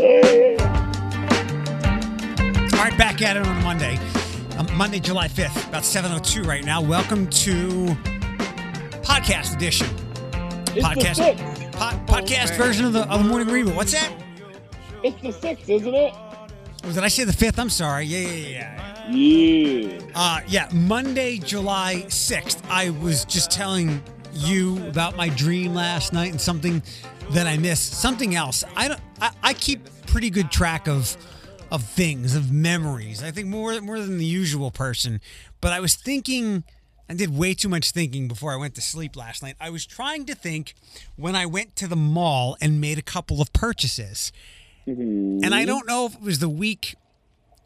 All right, back at it on Monday. Um, Monday, July 5th, about 7.02 right now. Welcome to podcast edition. It's podcast the sixth. po- podcast version of the, of the morning reboot. What's that? It's the sixth, isn't it? Oh, did I say the 5th? I'm sorry. Yeah, yeah, yeah. Yeah. Uh, yeah, Monday, July 6th. I was just telling you about my dream last night and something that I missed. Something else. I don't I, I keep pretty good track of of things, of memories. I think more more than the usual person. But I was thinking I did way too much thinking before I went to sleep last night. I was trying to think when I went to the mall and made a couple of purchases. And I mm-hmm. don't know if it was the week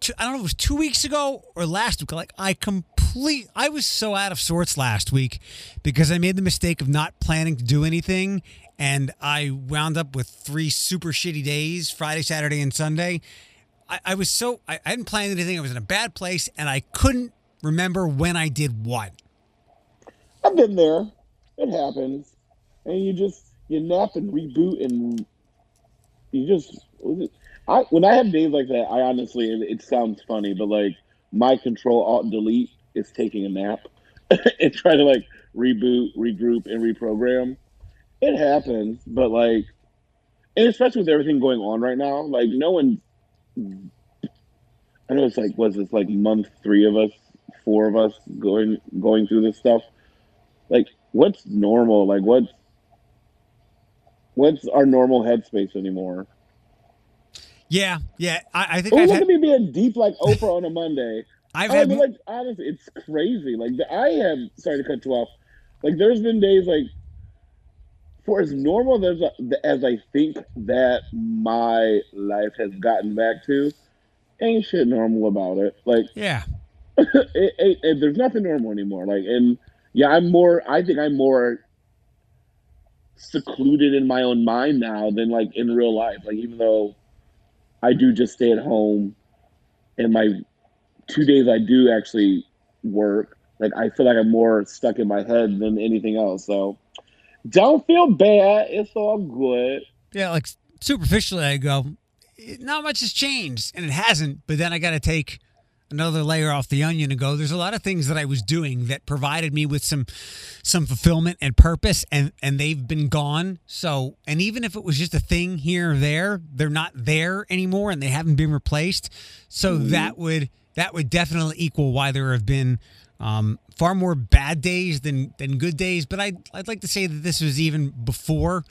two, I don't know if it was two weeks ago or last week. Like I complete, I was so out of sorts last week because I made the mistake of not planning to do anything, and I wound up with three super shitty days: Friday, Saturday, and Sunday. I, I was so I, I hadn't planned anything. I was in a bad place, and I couldn't remember when I did what. I've been there. It happens. And you just you nap and reboot and you just I when I have days like that, I honestly it, it sounds funny, but like my control alt delete is taking a nap and trying to like reboot, regroup, and reprogram. It happens, but like and especially with everything going on right now, like no one I know it's like was this like month three of us, four of us going going through this stuff. Like what's normal? Like what's what's our normal headspace anymore? Yeah, yeah. I, I think Oh, I've look had, at me being deep like Oprah on a Monday. I've I had mean, like honestly, it's crazy. Like I have sorry to cut you off. Like there's been days like for as normal as as I think that my life has gotten back to, ain't shit normal about it. Like yeah. it, it, it- there's nothing normal anymore. Like, and yeah, I'm more. I think I'm more secluded in my own mind now than like in real life. Like, even though I do just stay at home, and my two days I do actually work. Like, I feel like I'm more stuck in my head than anything else. So, don't feel bad. It's all good. Yeah, like superficially, I go, "Eh, not much has changed, and it hasn't. But then I got to take another layer off the onion and go. There's a lot of things that I was doing that provided me with some some fulfillment and purpose, and and they've been gone. So, and even if it was just a thing here or there, they're not there anymore, and they haven't been replaced. So that would that would definitely equal why there have been. Um, far more bad days than than good days, but I'd I'd like to say that this was even before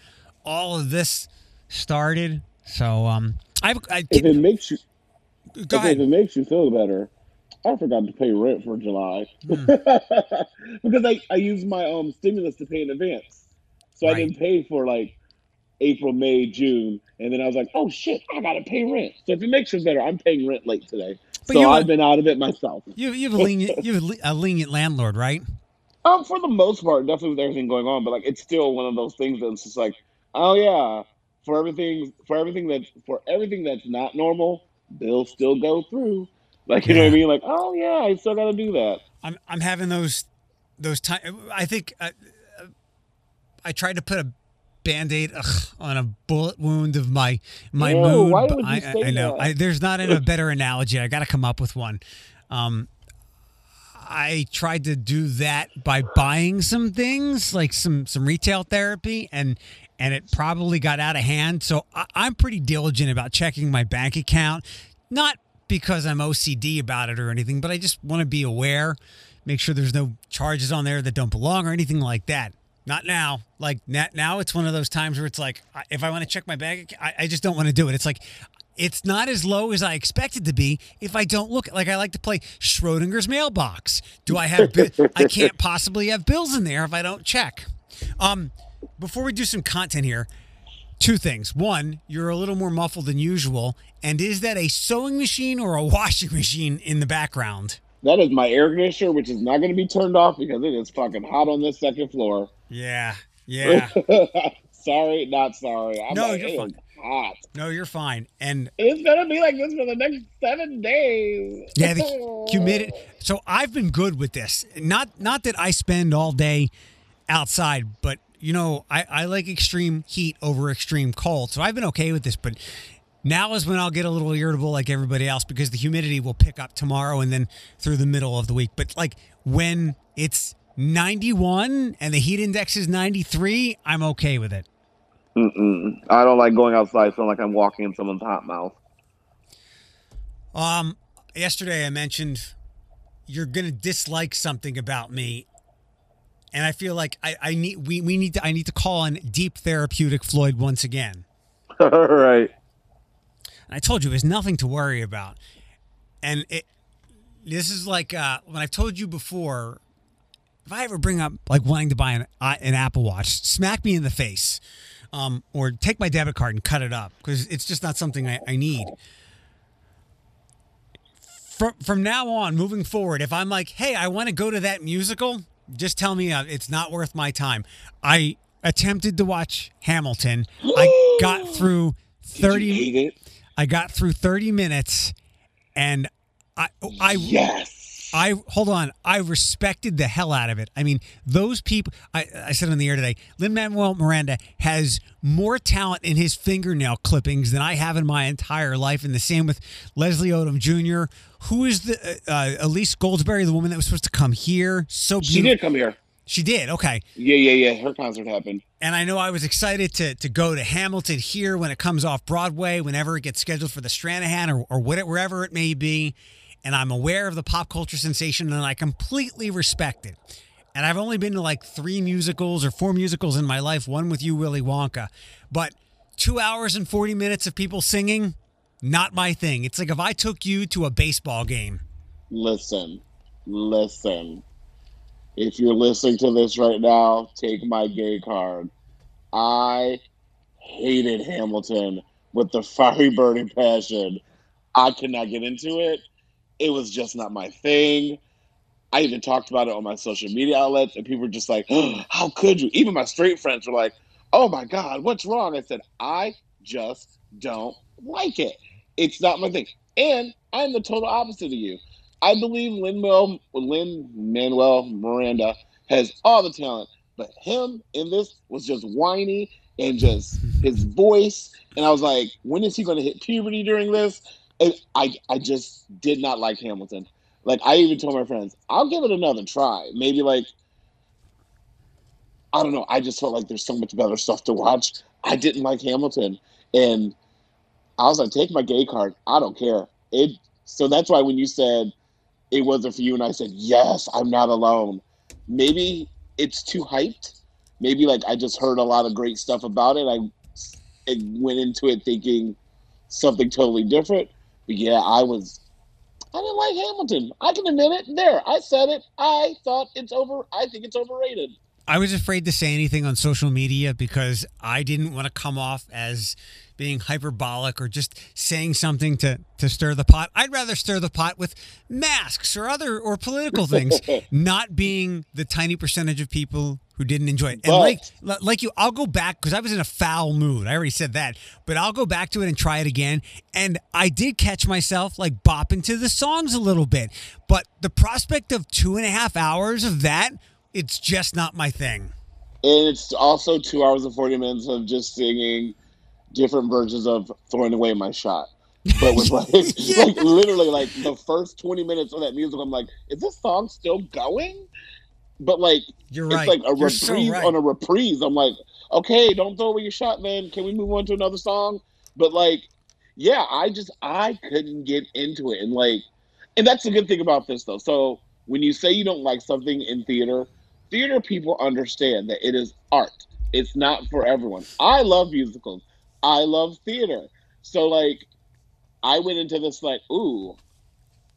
all of this started. So um, I've I If it makes you go if, it makes you feel better, I forgot to pay rent for July Hmm. because I, I used my um stimulus to pay in advance, so Right. I didn't pay for like April, May, June, and then I was like, oh shit, I gotta pay rent. So if it makes you better, I'm paying rent late today, But so I've been out of it myself. You you have a lenient you have a lenient landlord, right? Um, for the most part, definitely with everything going on, but like it's still one of those things that's just like, oh yeah, for everything, for everything that, for everything that's not normal, bills still go through. Like you know what I mean? Like, oh yeah, I still got to do that. I'm I'm having those those time. I think I, I tried to put a band-aid ugh, on a bullet wound of my my Ew, mood. why would you I, say I know that? I, there's not a better analogy. I got to come up with one. Um, I tried to do that by buying some things, like some some retail therapy, and and it probably got out of hand. So I, I'm pretty diligent about checking my bank account, not because I'm OCD about it or anything, but I just want to be aware, make sure there's no charges on there that don't belong or anything like that. Not now. Like now, it's one of those times where it's like, if I want to check my bag, I, I just don't want to do it. It's like, it's not as low as I expected to be if I don't look. Like I like to play Schrodinger's mailbox. Do I have? I can't possibly have bills in there if I don't check. Um, before we do some content here, two things. One, you're a little more muffled than usual, and is that a sewing machine or a washing machine in the background? That is my air conditioner, which is not going to be turned off because it is fucking hot on this second floor. Yeah, yeah. sorry, not sorry. I'm No, like, you're fine. hot. No, you're fine. And It's gonna be like this for the next seven days. Yeah, the humidity. So I've been good with this. Not not that I spend all day outside, but you know, I, I like extreme heat over extreme cold. So I've been okay with this. But Now is when I'll get a little irritable like everybody else because the humidity will pick up tomorrow and then through the middle of the week. But like when it's 91 and the heat index is 93, I'm okay with it. Mm-mm. I don't like going outside feeling like I'm walking in someone's hot mouth. Um, yesterday I mentioned you're gonna dislike something about me, and I feel like I, I need we, we need to I need to call on deep therapeutic Floyd once again. All right. And I told you there's nothing to worry about, and it this is like uh, when I've told you before. If I ever bring up like wanting to buy an uh, an Apple Watch, smack me in the face, um, or take my debit card and cut it up because it's just not something I, I need from from now on, moving forward, if I'm like, hey, I want to go to that musical, just tell me uh, it's not worth my time. I attempted to watch Hamilton. I got through thirty. I got through thirty minutes, and I I yes. I hold on. I respected the hell out of it. I mean, those people. I, I said on the air today. Lin Manuel Miranda has more talent in his fingernail clippings than I have in my entire life, and the same with Leslie Odom Jr. Who is the uh, uh, Elise Goldsberry, the woman that was supposed to come here? So beautiful. She did come here. She did. Okay. Yeah, yeah, yeah. Her concert happened. And I know I was excited to to go to Hamilton here when it comes off Broadway, whenever it gets scheduled for the Stranahan or, or whatever, wherever it may be and I'm aware of the pop culture sensation and I completely respect it. And I've only been to like three musicals or four musicals in my life, one with you, Willy Wonka. But two hours and 40 minutes of people singing, not my thing. It's like if I took you to a baseball game. Listen, listen. If you're listening to this right now, take my gay card. I hated Hamilton with the fiery burning passion. I could not get into it it was just not my thing. I even talked about it on my social media outlets, and people were just like, oh, "How could you?" Even my straight friends were like, "Oh my god, what's wrong?" I said, "I just don't like it. It's not my thing." And I'm the total opposite of you. I believe Lin Manuel Miranda has all the talent, but him in this was just whiny and just his voice. And I was like, when is he going to hit puberty during this? And I I just did not like Hamilton. Like I even told my friends, I'll give it another try. Maybe like I don't know. I just felt like there's so much better stuff to watch. I didn't like Hamilton, and I was like, take my gay card. I don't care. It. So that's why when you said it wasn't for you, and I said yes, I'm not alone. Maybe it's too hyped. Maybe like I just heard a lot of great stuff about it. I, I went into it thinking something totally different But yeah, I was. I didn't like Hamilton. I can admit it. There, I said it. I thought it's over. I think it's overrated. I was afraid to say anything on social media because I didn't want to come off as being hyperbolic or just saying something to to stir the pot. I'd rather stir the pot with masks or other or political things, not being the tiny percentage of people who didn't enjoy it. And but, like like you, I'll go back because I was in a foul mood. I already said that, but I'll go back to it and try it again. And I did catch myself like bopping to the songs a little bit, but the prospect of two and a half hours of that it's just not my thing. And it's also two hours and forty minutes of just singing different versions of "Throwing Away My Shot." But with like, yeah. like literally like the first twenty minutes of that music, I'm like, is this song still going? But like, you're right. It's like a You're reprise so right. on a reprise. I'm like, okay, don't throw away your shot, man. Can we move on to another song? But like, yeah, I just I couldn't get into it, and like, and that's the good thing about this though. So when you say you don't like something in theater, theater people understand that it is art. It's not for everyone. I love musicals. I love theater. So like I went into this like, ooh,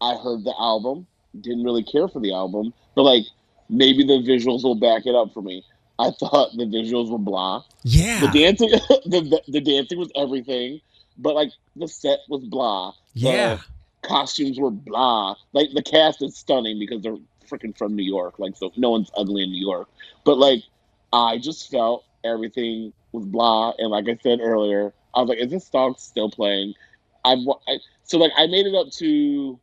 I heard the album, didn't really care for the album, but like maybe the visuals will back it up for me. I thought the visuals were blah. Yeah. The dancing the, the, dancing was everything, but like the set was blah. Yeah. The costumes were blah. Like the cast is stunning because they're freaking from New York. Like, so no one's ugly in New York. But like, I just felt everything was blah. And like I said earlier, I was like, is this song still playing? I've I, so like I made it up to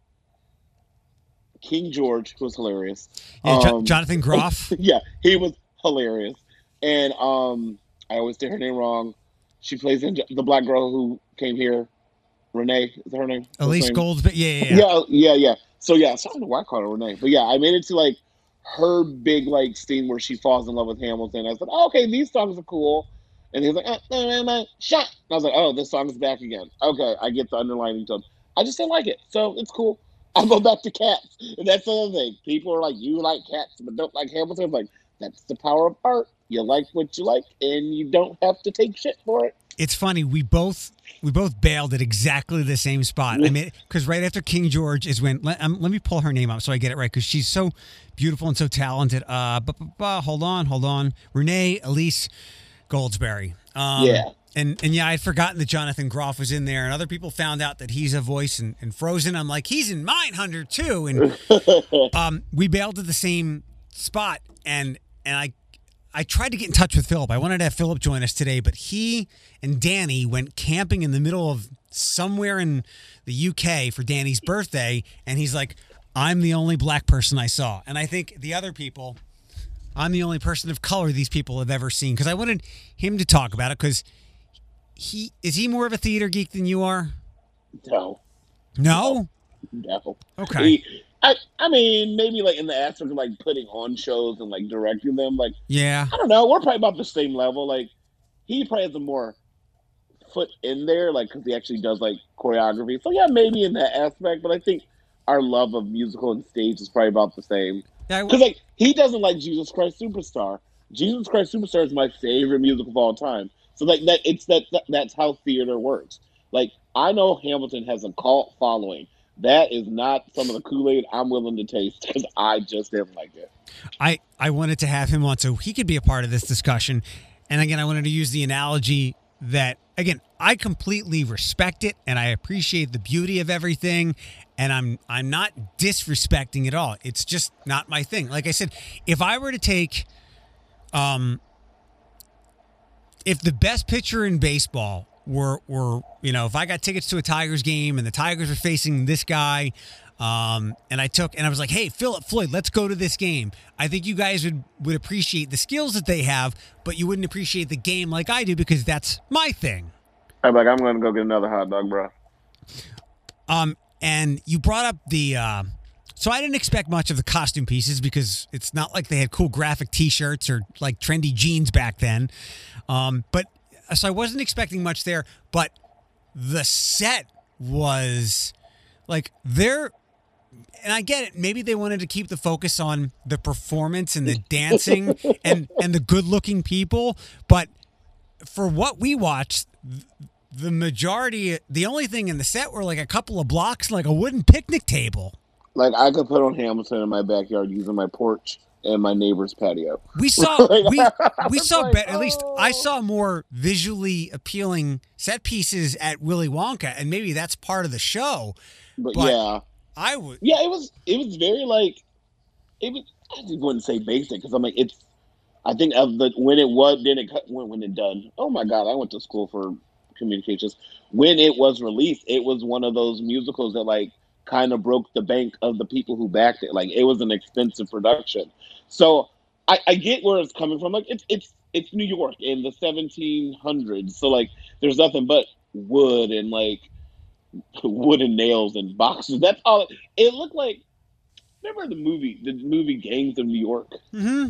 King George, who was hilarious. Yeah, um, Jonathan Groff. yeah, he was hilarious. And um, I always say her name wrong. She plays in the black girl who came here. Renee is her name? Elise but yeah, yeah, yeah. Yeah, yeah, yeah. So yeah, so I don't know why I called her Renee, but yeah, I made it to like her big like scene where she falls in love with Hamilton. I said, oh, okay, these songs are cool, and he was like, uh, uh, shut. And I was like, oh, this song is back again. Okay, I get the underlining tone. I just didn't like it, so it's cool. I'll go back to Cats, and that's the other thing. People are like, you like Cats, but don't like Hamilton. I'm like, that's the power of art. You like what you like, and you don't have to take shit for it. It's funny. We both we both bailed at exactly the same spot. I mean, because right after King George is when let, um, let me pull her name up so I get it right because she's so beautiful and so talented. Uh, but, hold on, hold on. Renee Elise Goldsberry. Um, Yeah. And and yeah, I'd forgotten that Jonathan Groff was in there, and other people found out that he's a voice in, in Frozen. I'm like, he's in Mindhunter too, and um, we bailed at the same spot, and and I I tried to get in touch with Philip. I wanted to have Philip join us today, but he and Danny went camping in the middle of somewhere in the UK for Danny's birthday, and he's like, "I'm the only black person I saw," and I think the other people, I'm the only person of color these people have ever seen because I wanted him to talk about it because he is he more of a theater geek than you are? no, No. no. Okay. He- I, I mean, maybe like in the aspect of like putting on shows and like directing them. Like, Yeah. I don't know. We're probably about the same level. Like, he probably has a more foot in there, like, because he actually does like choreography. So, yeah, maybe in that aspect. But I think our love of musical and stage is probably about the same. Because, like, he doesn't like Jesus Christ Superstar. Jesus Christ Superstar is my favorite musical of all time. So, like, that it's that, that that's how theater works. Like, I know Hamilton has a cult following. That is not some of the Kool Aid I'm willing to taste because I just didn't like it. I, I wanted to have him on so he could be a part of this discussion. And again, I wanted to use the analogy that, again, I completely respect it and I appreciate the beauty of everything. And I'm I'm not disrespecting it all. It's just not my thing. Like I said, if I were to take um if the best pitcher in baseball were were you know if I got tickets to a Tigers game and the Tigers were facing this guy, um, and I took and I was like, hey Philip Floyd, let's go to this game. I think you guys would would appreciate the skills that they have, but you wouldn't appreciate the game like I do because that's my thing. I'm like, I'm going to go get another hot dog, bro. Um, and you brought up the. Uh, so I didn't expect much of the costume pieces because it's not like they had cool graphic T-shirts or like trendy jeans back then. Um, but so I wasn't expecting much there. But the set was like they're. And I get it. Maybe they wanted to keep the focus on the performance and the dancing and and the good-looking people, but for what we watched, the majority, the only thing in the set were like a couple of blocks, like a wooden picnic table. Like, I could put on Hamilton in my backyard using my porch and my neighbor's patio. We saw we we saw like, be- at least I oh. saw more visually appealing set pieces at Willy Wonka, and maybe that's part of the show. But, But- yeah. I would, Yeah, it was it was very like it was I just wouldn't say basic because I'm like it's I think of the when it was then it when when it done. Oh my god, I went to school for communications. When it was released, it was one of those musicals that like kind of broke the bank of the people who backed it. Like it was an expensive production. So I, I get where it's coming from. Like it's it's it's New York in the 1700s. So like there's nothing but wood and like wooden nails and boxes. That's all. It looked like. Remember the movie, the movie Gangs of New York? hmm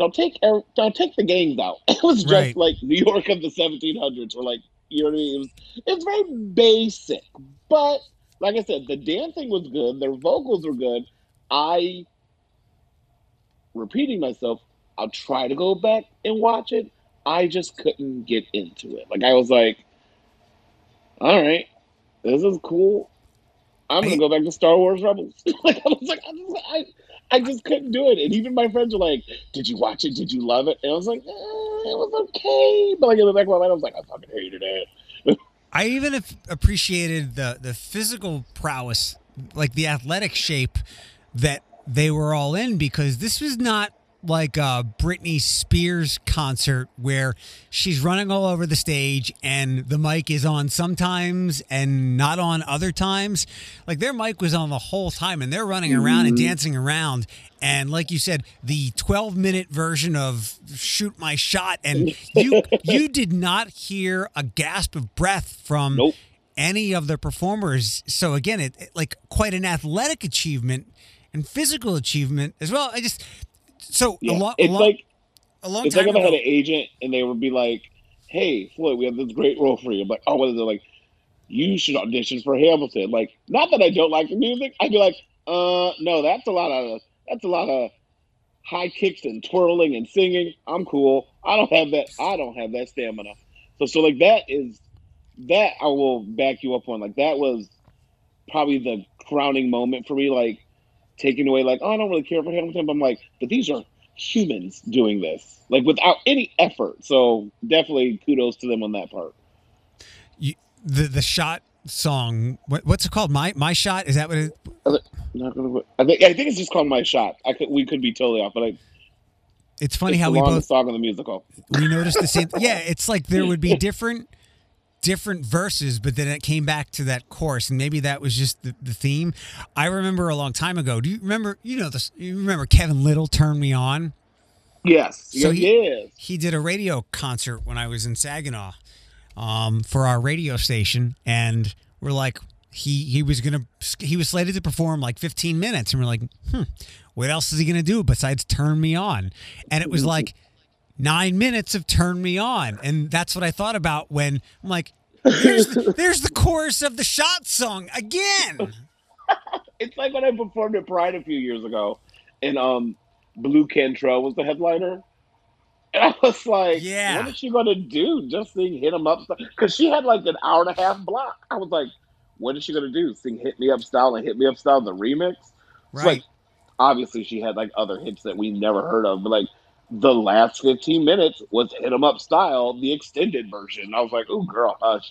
Now take er- now take the gangs out. It was just Right. like New York of the 1700s, or like you know what I mean. It was it was very basic, but like I said, the dancing was good. Their vocals were good. I, repeating myself, I'll try to go back and watch it. I just couldn't get into it. Like I was like, all right, this is cool. I'm gonna go back to Star Wars Rebels. like I was like, I, just- I, I just couldn't do it. And even my friends were like, "Did you watch it? Did you love it?" And I was like, eh, "It was okay," but like in the back of my mind, I was like, "I fucking hated it." I even appreciated the the physical prowess, like the athletic shape that they were all in, because this was not like a Britney Spears concert where she's running all over the stage and the mic is on sometimes and not on other times. Like their mic was on the whole time and they're running around and mm-hmm. dancing around. And like you said, the 12 minute version of shoot my shot and you you did not hear a gasp of breath from Nope. any of the performers. So again, it, it- like quite an athletic achievement and physical achievement as well. I just so Yeah, a, lo- a, it's like a long it's like time if I had an agent and they would be like, "Hey, Floyd, we have this great role for you," but oh, what is it like? You should audition for Hamilton. Like, not that I don't like the music. I'd be like, "Uh, no, that's a lot of that's a lot of high kicks and twirling and singing. I'm cool. I don't have that. I don't have that stamina." So, so like that is that I will back you up on. Like that was probably the crowning moment for me. Like taking away, like, oh, I don't really care for Hamilton, but I'm like, but these are humans doing this, like without any effort. So definitely kudos to them on that part. You, the the shot song. What, what's it called? My my shot. Is that what it? Not gonna. I think. I think it's just called My Shot. I could. We could be totally off, but I, It's funny it's how we both song in the musical. we noticed the same. Yeah, it's like there would be different different verses, but then it came back to that chorus, and maybe that was just the, the theme. I remember a long time ago. Do you remember? You know this. You remember Kevin Lyttle turned me on. Yes. So he- yes. He did a radio concert when I was in Saginaw um, for our radio station, and we're like, he he was gonna he was slated to perform like 15 minutes, and we're like, hmm, what else is he gonna do besides turn me on? And it was like nine minutes have turned me on, and that's what I thought about when I'm like, there's the, there's the chorus of the shot song again. It's like when I performed at Pride a few years ago, and um, Blu Cantrell was the headliner. And I was like, Yeah. what is she gonna do? Just sing "Hit 'Em Up" because she had like an hour and a half block. I was like, what is she gonna do? Sing "Hit Me Up" style and "Hit Me Up" style the remix? It's Right. like obviously she had like other hits that we never heard of, but like the last 15 minutes was "Hit 'Em Up" style, the extended version. I was like, oh girl, hush.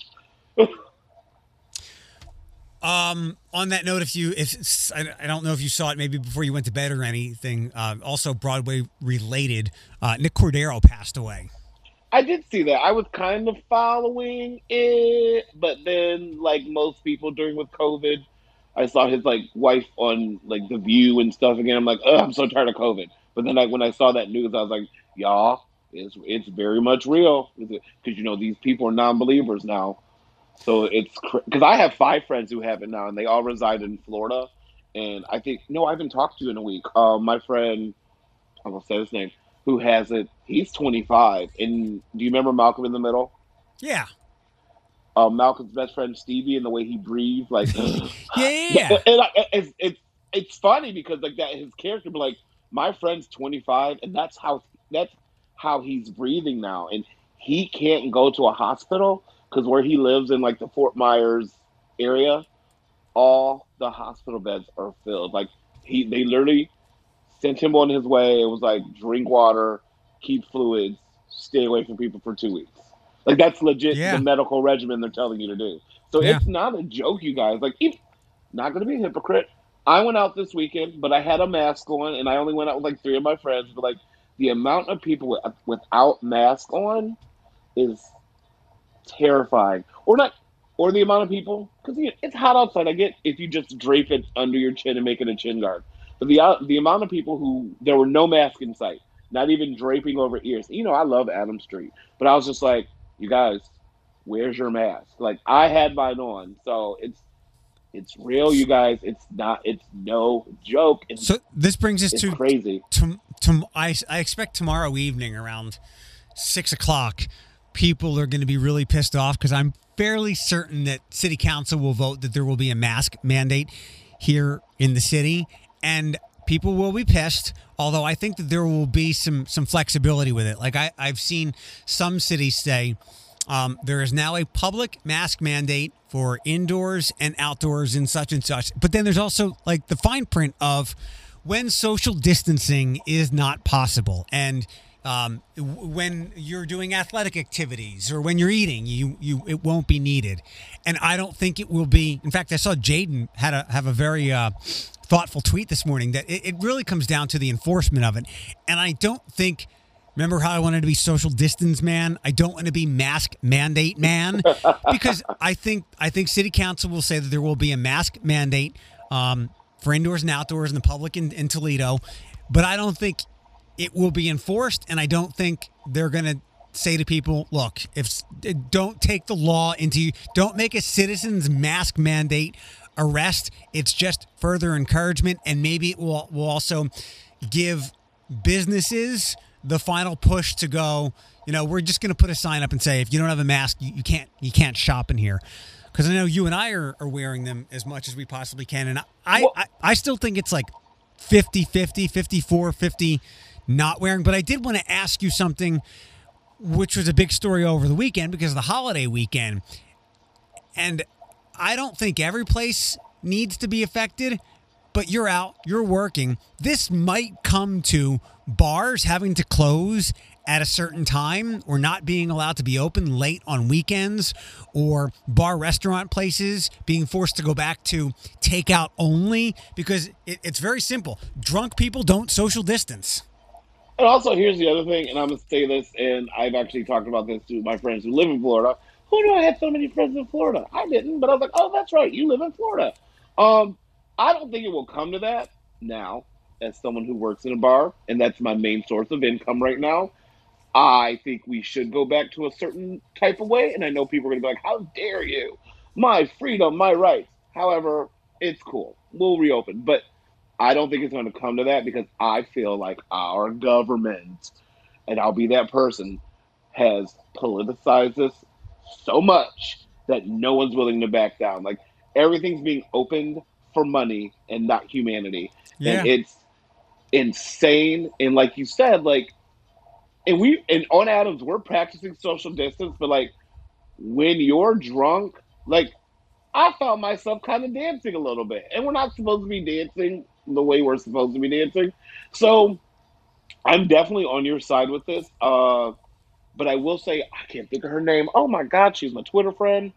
Um, on that note, if you, if I, don't know if you saw it maybe before you went to bed or anything, uh, also Broadway related, uh, Nick Cordero passed away. I did see that. I was kind of following it, but then, like most people during with COVID, I saw his like wife on like The View and stuff again. I'm like, oh, I'm so tired of COVID. But then, like when I saw that news, I was like, y'all, it's it's very much real because you know these people are non-believers now. So it's because I have five friends who have it now, and they all reside in Florida. And I think no, I haven't talked to you in a week. Uh, my friend, I'm gonna say his name, who has it. He's 25. And do you remember Malcolm in the Middle? Yeah. Uh, Malcolm's best friend Stevie, and the way he breathed, like Yeah. yeah, yeah. and I, it's, it's it's funny because like that his character, like my friend's 25, and that's how that's how he's breathing now, and he can't go to a hospital because where he lives in like the Fort Myers area, all the hospital beds are filled. Like he, they literally sent him on his way. It was like drink water, keep fluids, stay away from people for two weeks. Like that's legit Yeah. the medical regimen they're telling you to do. So Yeah. it's not a joke, you guys. Like, not going to be a hypocrite. I went out this weekend, but I had a mask on, and I only went out with like three of my friends. But like the amount of people with, without mask on is terrifying. Or not, or the amount of people because it's hot outside. I get if you just drape it under your chin and make it a chin guard. But the uh, the amount of people who there were no mask in sight, not even draping over ears. You know, I love Adam Street, but I was just like, you guys, where's your mask? Like I had mine on, so it's it's real, you guys. It's not. It's no joke. It's, So this brings us to crazy. to, to I, I expect tomorrow evening around six o'clock, people are going to be really pissed off because I'm fairly certain that city council will vote that there will be a mask mandate here in the city, and people will be pissed. Although I think that there will be some some flexibility with it. Like I, I've seen some cities say. Um, there is now a public mask mandate for indoors and outdoors and such and such. But then there's also like the fine print of when social distancing is not possible and um, when you're doing athletic activities or when you're eating, you you it won't be needed. And I don't think it will be. In fact, I saw Jaden had a have a very uh, thoughtful tweet this morning that it, it really comes down to the enforcement of it. And I don't think. Remember how I wanted to be social distance man? I don't want to be mask mandate man because I think I think city council will say that there will be a mask mandate um, for indoors and outdoors in the public in, in Toledo, but I don't think it will be enforced, and I don't think they're going to say to people, look, if don't take the law into you, don't make a citizens mask mandate arrest. It's just further encouragement, and maybe it will will also give businesses the final push to go. You know, we're just going to put a sign up and say, if you don't have a mask, you, you can't you can't shop in here. Because I know you and I are, are wearing them as much as we possibly can, and I, Well- I I still think it's like 50 50 54 50 not wearing but i did want to ask you something which was a big story over the weekend because of the holiday weekend and i don't think every place needs to be affected but you're out you're working this might come to bars having to close at a certain time or not being allowed to be open late on weekends or bar restaurant places being forced to go back to takeout only because it, it's very simple drunk people don't social distance And also, here's the other thing, and I'm gonna say this, and I've actually talked about this to my friends who live in Florida. Who knew I had so many friends in Florida? I didn't, but I was like, oh, that's right, you live in Florida. Um, I don't think it will come to that now. As someone who works in a bar, and that's my main source of income right now, I think we should go back to a certain type of way. And I know people are gonna be like, how dare you? My freedom, my rights. However, it's cool. We'll reopen, but I don't think it's going to come to that because I feel like our government, and I'll be that person, has politicized this so much that no one's willing to back down. Like everything's being opened for money and not humanity. Yeah. And it's insane. And like you said, like, and we, and on Adams, we're practicing social distance, but like when you're drunk, like I found myself kind of dancing a little bit. And we're not supposed to be dancing the way we're supposed to be dancing. So I'm definitely on your side with this. Uh, but I will say, I can't think of her name. Oh my God, she's my Twitter friend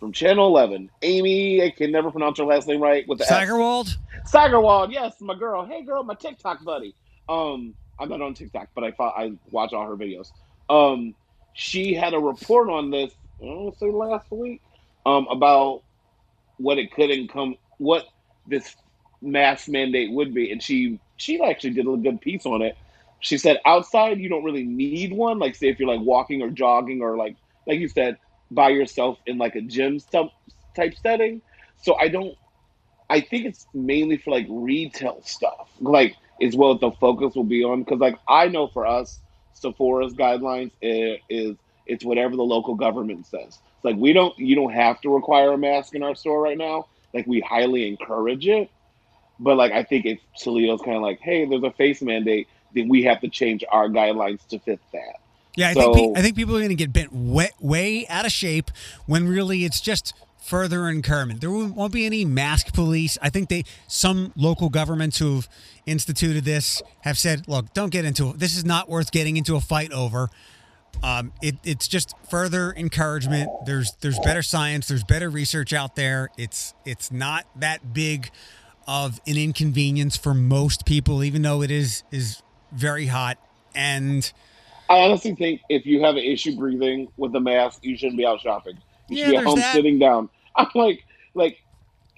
from Channel 11. Amy, I can never pronounce her last name right with the S. Sagerwald? Sagerwald, yes, my girl. Hey, girl, my TikTok buddy. Um, I'm not on TikTok, but I I watch all her videos. Um, she had a report on this. I want to say last week, um, about what it could come, what this mask mandate would be, and she she actually did a good piece on it. She said outside you don't really need one. Like say if you're like walking or jogging or like like you said by yourself in like a gym type setting. So I don't I think it's mainly for like retail stuff, like is what the focus will be on. Because like I know for us, Sephora's guidelines is it's whatever the local government says. It's like we don't you don't have to require a mask in our store right now. Like we highly encourage it, but like I think if Toledo's kind of like, hey, there's a face mandate, then we have to change our guidelines to fit that. Yeah, I think pe- I think people are going to get bent way, way out of shape when really it's just further encouragement. There won't won't be any mask police. I think they some local governments who've instituted this have said, "Look, don't get into it. This is not worth getting into a fight over." Um, it, it's just further encouragement. There's there's better science. There's better research out there. It's it's not that big of an inconvenience for most people, even though it is is very hot and. I honestly think if you have an issue breathing with a mask, you shouldn't be out shopping. You Yeah, should be at home that. sitting down. I'm like, like,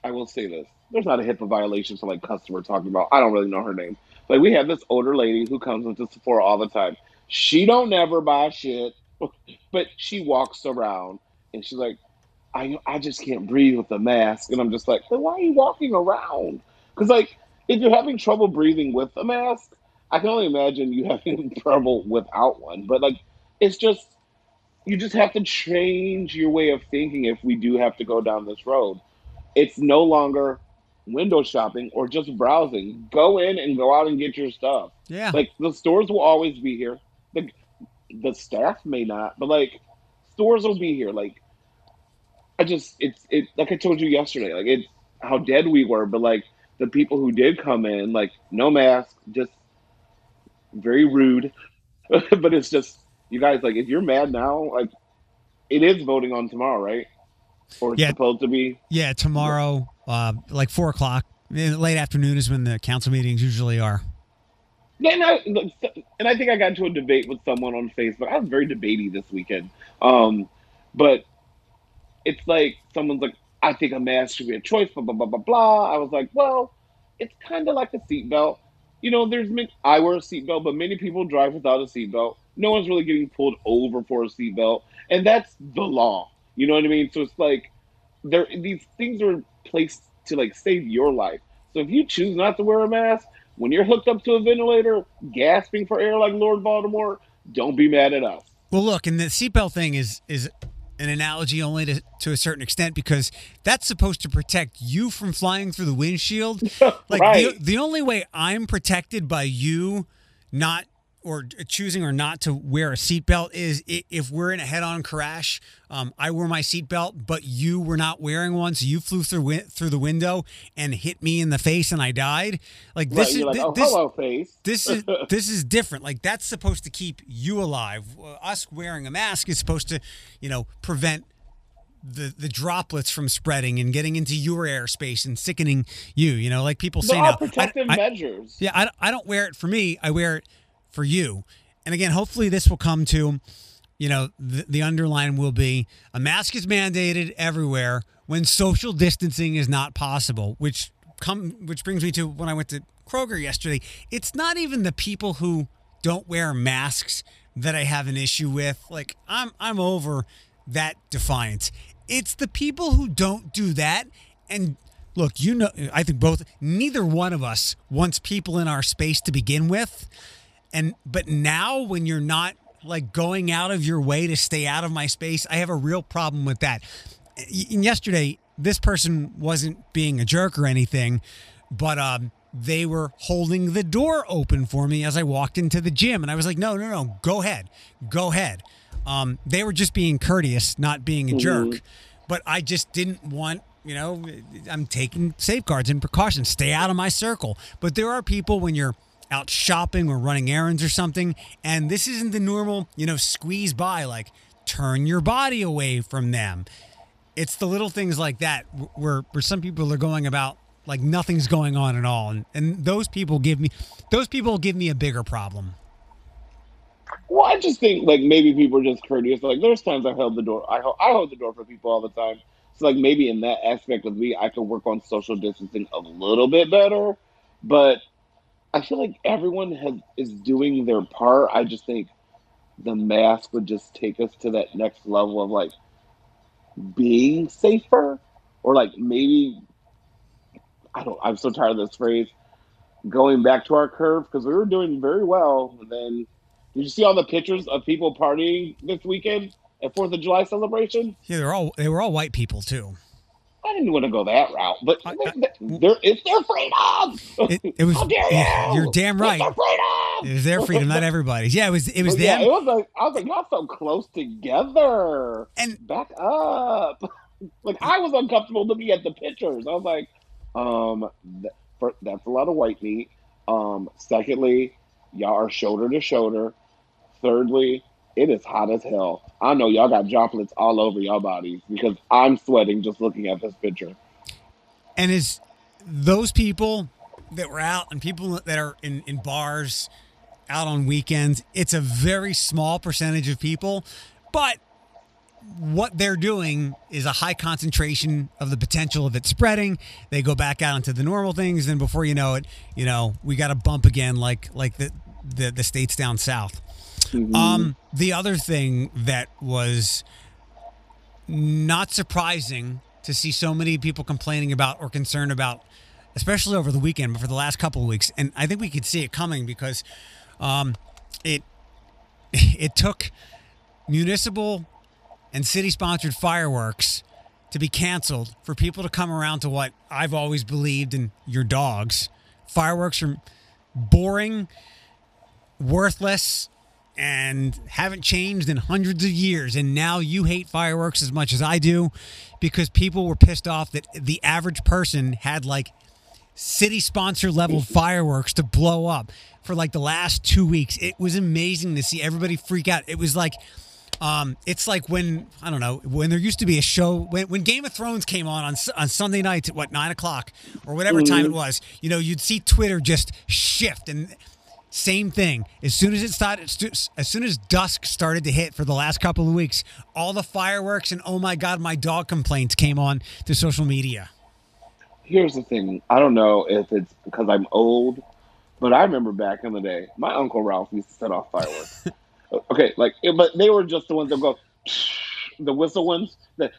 I will say this: there's not a HIPAA violation for like customer talking about. I don't really know her name. Like we have this older lady who comes into Sephora all the time. She don't never buy shit, but she walks around and she's like, I I just can't breathe with the mask, and I'm just like, then why are you walking around? Because like, if you're having trouble breathing with a mask, I can only imagine you having trouble without one. But like, it's just you just have to change your way of thinking if we do have to go down this road. It's no longer window shopping or just browsing. Go in and go out and get your stuff. Yeah. Like the stores will always be here. The the staff may not, but like stores will be here. Like I just it's it like I told you yesterday, like it's how dead we were, but like the people who did come in, like no mask, just very rude. but it's just you guys like if you're mad now, like it is voting on tomorrow, right? Or it's Yeah. supposed to be. Yeah, tomorrow, uh, like four o'clock, Eh, late afternoon is when the council meetings usually are. Yeah, and I, and I think I got into a debate with someone on Facebook. I was very debatey this weekend. Um, but it's like someone's like, I think a mask should be a choice, blah, blah, blah, blah, blah. I was like, well, it's kind of like a seatbelt. You know, there's many, I wear a seatbelt, but many people drive without a seatbelt. no one's really getting pulled over for a seatbelt, and that's the law. You know what I mean? So it's like there these things are placed to like save your life. So if you choose not to wear a mask when you're hooked up to a ventilator, gasping for air like Lord Baltimore, don't be mad at us. Well, look, and the seatbelt thing is is an analogy only to, to a certain extent because that's supposed to protect you from flying through the windshield. Like Right. the, the only way I'm protected by you not or choosing or not to wear a seatbelt is if we're in a head-on crash. Um, I wore my seatbelt, but you were not wearing one, so you flew through through the window and hit me in the face, and I died. Like Right? this is You're like, oh, this, hello, face. this is this is different. Like that's supposed to keep you alive. Uh, Us wearing a mask is supposed to, you know, prevent the the droplets from spreading and getting into your airspace and sickening you. You know, like people say now. protective I- I- measures. yeah, I, I don't wear it for me. I wear it for you. And again, hopefully this will come to, you know, the, the underline will be a mask is mandated everywhere when social distancing is not possible, which come which brings me to when I went to Kroger yesterday. It's not even the people who don't wear masks that I have an issue with. Like I'm I'm over that defiance. It's the people who don't do that and look, you know I think both neither one of us wants people in our space to begin with. And but now when you're not like going out of your way to stay out of my space, I have a real problem with that. And yesterday, this person wasn't being a jerk or anything, but um they were holding the door open for me as I walked into the gym and I was like, "No, no, no, go ahead. Go ahead." Um they were just being courteous, not being a jerk. But I just didn't want you know, I'm taking safeguards and precautions. Stay out of my circle. But there are people when you're out shopping or running errands or something, and this isn't the normal, you know, squeeze by, like turn your body away from them. It's the little things like that where, where some people are going about like nothing's going on at all. And, and those people give me, those people give me a bigger problem. Well, I just think like maybe people are just courteous. Like there's times I held the door. I hold, I hold the door for people all the time. So like maybe in that aspect of me, I could work on social distancing a little bit better. But I feel like everyone has is doing their part. I just think the mask would just take us to that next level of like being safer, or like maybe I don't. I'm so tired of this phrase. Going back to our curve because we were doing very well, and then did you see all the pictures of people partying this weekend at Fourth of July celebration? Yeah, they're all, they were all white people too. I didn't want to go that route, but I- they're, it's their freedom. It, it was, How dare yeah, you? you're damn It's right. their freedom. It was their freedom, not everybody's. Yeah, it was, it was But yeah, them. it was like I was like, y'all so close together. And Back up. like I was uncomfortable looking at the pictures. I was like, um, th- for, that's a lot of white meat. Um, secondly, y'all are shoulder to shoulder. Thirdly, it is hot as hell. I know y'all got droplets all over y'all bodies because I'm sweating just looking at this picture. And is those people that were out and people that are in, in bars out on weekends, it's a very small percentage of people, but what they're doing is a high concentration of the potential of it spreading. They go back out into the normal things, and before you know it, you know, we got a bump again like like the the, the states down south. Um, the other thing that was not surprising to see so many people complaining about or concerned about, especially over the weekend, but for the last couple of weeks, and I think we could see it coming because um, it it took municipal and city sponsored fireworks to be canceled for people to come around to what I've always believed in your dogs. Fireworks are boring, worthless, and haven't changed in hundreds of years. And now you hate fireworks as much as I do because people were pissed off that the average person had like city sponsor level fireworks to blow up for like the last two weeks. It was amazing to see everybody freak out. It was like, um, it's like when I don't know when there used to be a show when, when Game of Thrones came on on on Sunday nights at what nine o'clock or whatever time it was. You know, you'd see Twitter just shift and same thing. As soon as it started, as soon as dusk started to hit for the last couple of weeks, all the fireworks and oh my god, my dog complaints came on to social media. Here's the thing. I don't know if it's because I'm old, but I remember back in the day, my uncle Ralph used to set off fireworks. Okay, like, but they were just the ones that go, the whistle ones that,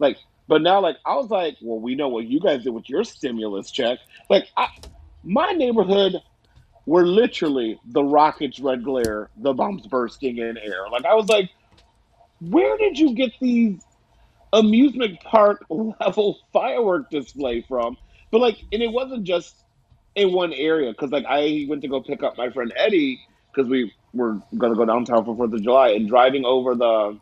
like, but now, like, I was like, well, we know what you guys did with your stimulus check. Like, I, my neighborhood were literally the rockets, red glare, the bombs bursting in air. Like, I was like, where did you get these amusement park level firework display from? But like, and it wasn't just in one area because like I went to go pick up my friend Eddie because we were gonna go downtown for Fourth of July and driving over the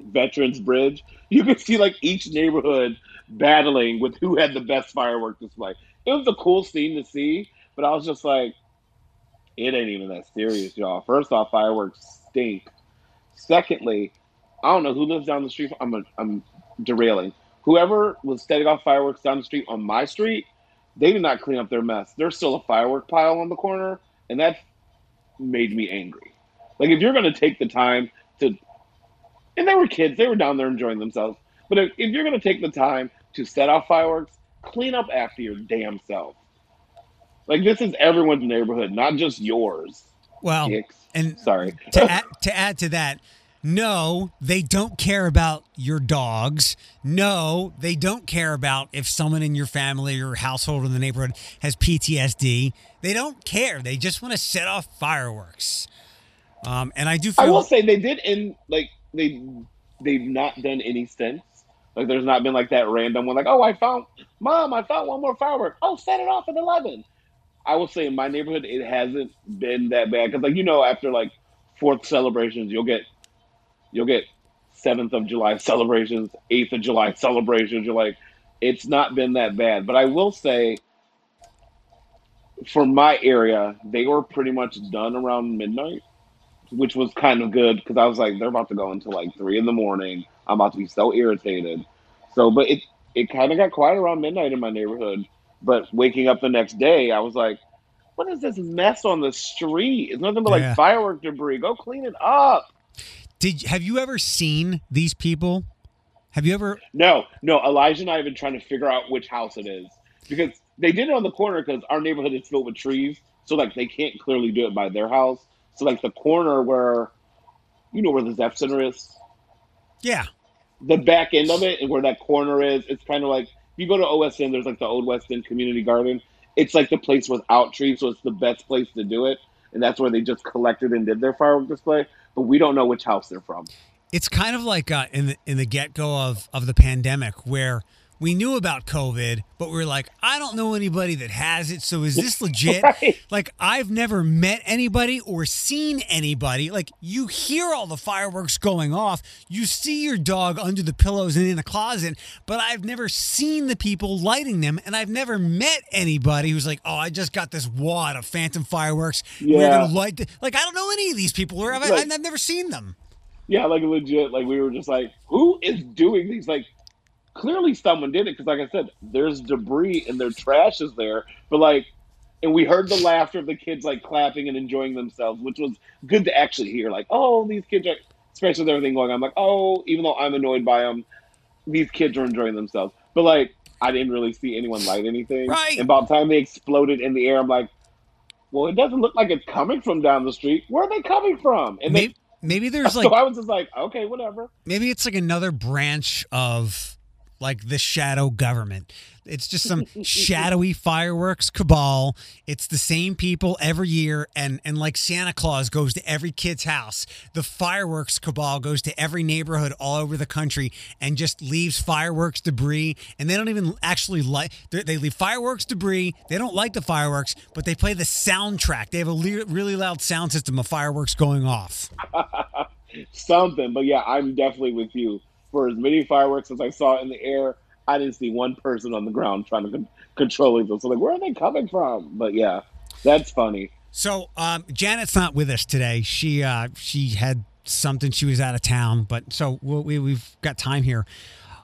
Veterans Bridge, you could see like each neighborhood battling with who had the best firework display. It was a cool scene to see, but I was just like, it ain't even that serious, y'all. First off, fireworks stink. Secondly, I don't know who lives down the street. I'm a, I'm derailing. Whoever was setting off fireworks down the street on my street, they did not clean up their mess. There's still a firework pile on the corner, and that made me angry. Like if you're to take the time to, and they were kids, they were down there enjoying themselves. But if, if you're to take the time to set off fireworks, clean up after your damn self. Like this is everyone's neighborhood, not just yours. Well, and Sorry. to add, to add to that, no, they don't care about your dogs. No, they don't care about if someone in your family or household in the neighborhood has PTSD. They don't care. They just want to set off fireworks. Um, and I do feel I will say they did in like they they've not done any since. Like there's not been like that random one like, oh I found mom, I found one more firework. Oh, set it off at eleven. I will say in my neighborhood it hasn't been that bad because like you know after like fourth celebrations you'll get you'll get seventh of July celebrations, eighth of July celebrations. You're like, it's not been that bad. But I will say, for my area, they were pretty much done around midnight, which was kind of good because I was like, they're about to go until like three in the morning. I'm about to be so irritated. So, but it it kind of got quiet around midnight in my neighborhood. But waking up the next day, I was like, what is this mess on the street? It's nothing but like Yeah. firework debris. Go clean it up. Did have you ever seen these people? Have you ever? No, no. Elijah and I have been trying to figure out which house it is because they did it on the corner because our neighborhood is filled with trees, so like they can't clearly do it by their house. So like the corner where, you know, where the Zepf Center is, Yeah, the back end of it and where that corner is, it's kind of like you go to OSN, there's like the Old West End Community Garden. It's like the place without trees, so it's the best place to do it, and that's where they just collected and did their firework display. But we don't know which house they're from. it's kind of like uh, in the in the get go of of the pandemic where we knew about COVID, but we are like, I don't know anybody that has it. So is this legit? Right. Like I've never met anybody or seen anybody. Like you hear all the fireworks going off, you see your dog under the pillows and in the closet, but I've never seen the people lighting them, and I've never met anybody who's like, oh, I just got this wad of phantom fireworks. We're Yeah. gonna light. The-. Like I don't know any of these people, or I've, Right. I've never seen them. Yeah, like legit. Like we were just like, who is doing these? Like, clearly someone did it because, like I said, there's debris and their trash is there. But like, and we heard the laughter of the kids like clapping and enjoying themselves, which was good to actually hear. Like, oh, these kids are, especially with everything going on. I'm like, oh, even though I'm annoyed by them, these kids are enjoying themselves. But like, I didn't really see anyone light anything. Right. And about the time they exploded in the air, I'm like, well, it doesn't look like it's coming from down the street. Where are they coming from? And they Maybe, maybe there's like so I was just like, okay, whatever. maybe it's like another branch of like the shadow government. It's just some shadowy fireworks cabal. It's the same people every year, and and like Santa Claus goes to every kid's house. The fireworks cabal goes to every neighborhood all over the country and just leaves fireworks debris. And they don't even actually like. They they leave fireworks debris. They don't like the fireworks, but they play the soundtrack. They have a le- really loud sound system of fireworks going off. Something, but yeah, I'm definitely with you. For as many fireworks as I saw in the air, I didn't see one person on the ground trying to con- control them. So like, where are they coming from? But yeah, that's funny. So um, Janet's not with us today. She uh, she had something. She was out of town, but so we we've got time here.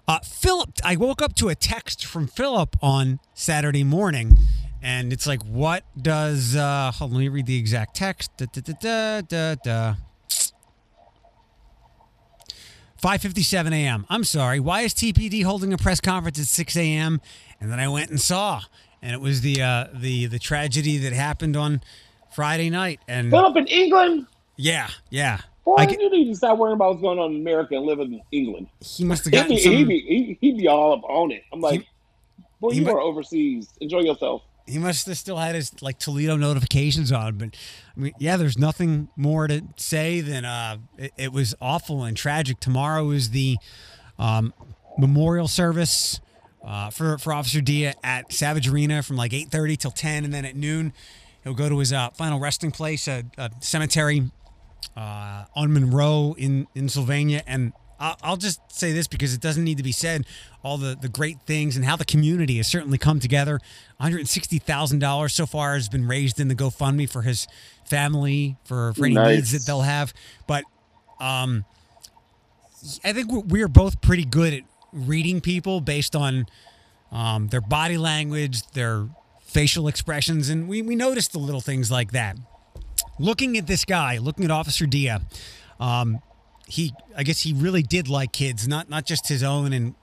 Uh, Philip, I woke up to a text from Philip on Saturday morning, and it's like, "What does?" Uh, hold on, let me read the exact text. Da, da, da, da, da. 5:57 a.m. I'm sorry. Why is TPD holding a press conference at 6 a.m.? And then I went and saw, and it was the uh, the the tragedy that happened on Friday night, and Philip in England. yeah, yeah. Boy, I you need to stop worrying about what's going on in America and live in England. He must have He'd be, some. he'd, be, he, he'd be all up on it. I'm like, boy, he you mu- are overseas. Enjoy yourself. He must have still had his like Toledo notifications on. But I mean, yeah, there's nothing more to say than uh, it, it was awful and tragic. Tomorrow is the um, memorial service uh, for for Officer Dia at Savage Arena from like 8:30 till 10, and then at noon he'll go to his uh, final resting place, a, a cemetery uh, on Monroe in in Sylvania, and I'll, I'll just say this because it doesn't need to be said. All the the great things and how the community has certainly come together. One hundred sixty thousand dollars so far has been raised in the GoFundMe for his family for for any Nice. needs that they'll have. But um, I think we're, both pretty good at reading people based on um, their body language, their facial expressions, and we we notice the little things like that looking at this guy, looking at Officer Dia, um, he I guess he really did like kids, not not just his own. And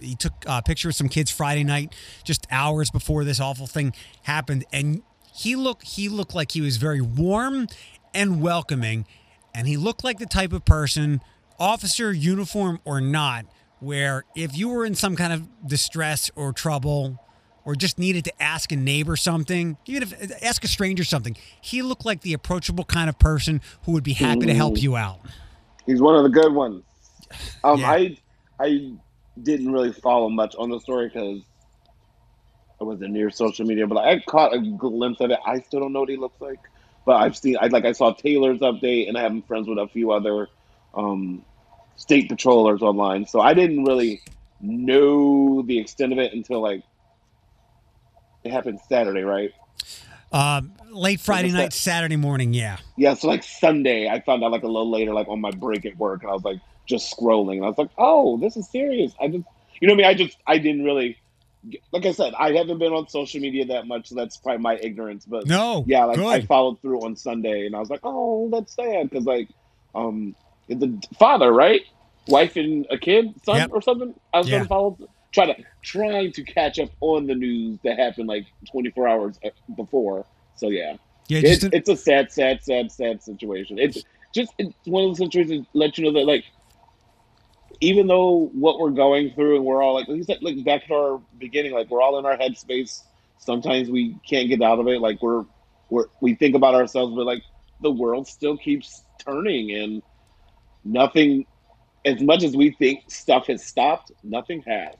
he took a picture of some kids Friday night, just hours before this awful thing happened, and he looked he looked like he was very warm and welcoming, and he looked like the type of person, officer uniform or not, where if you were in some kind of distress or trouble or just needed to ask a neighbor something, even if ask a stranger something, he looked like the approachable kind of person who would be happy to help mm. you out. He's one of the good ones. Um, Yeah. I I didn't really follow much on the story because I wasn't near social media, but I caught a glimpse of it. I still don't know what he looks like, but I've seen. I like I saw Taylor's update, and I have friends with a few other um, state patrollers online. So I didn't really know the extent of it until like it happened Saturday, right? Um, late Friday night? Saturday morning, yeah. Yeah, so like Sunday, I found out like a little later, like on my break at work, and I was like just scrolling, and I was like, oh, this is serious. I just, you know, I mean, I just, I didn't really, like I said, I haven't been on social media that much, so that's probably my ignorance. But No, yeah, like I followed through on Sunday, and I was like, oh, that's sad because like, um, the father, right, wife and a kid, son Yep. or something. I was Yeah. to follow, try to trying to catch up on the news that happened like 24 hours uh, before. So yeah. yeah, It's, just a- it's a sad, sad, sad, sad situation. It's just it's one of those situations that let you know that like even though what we're going through and we're all like like you said like back to our beginning, like we're all in our headspace. Sometimes we can't get out of it. Like we're we're we think about ourselves, but like the world still keeps turning and nothing as much as we think stuff has stopped, nothing has.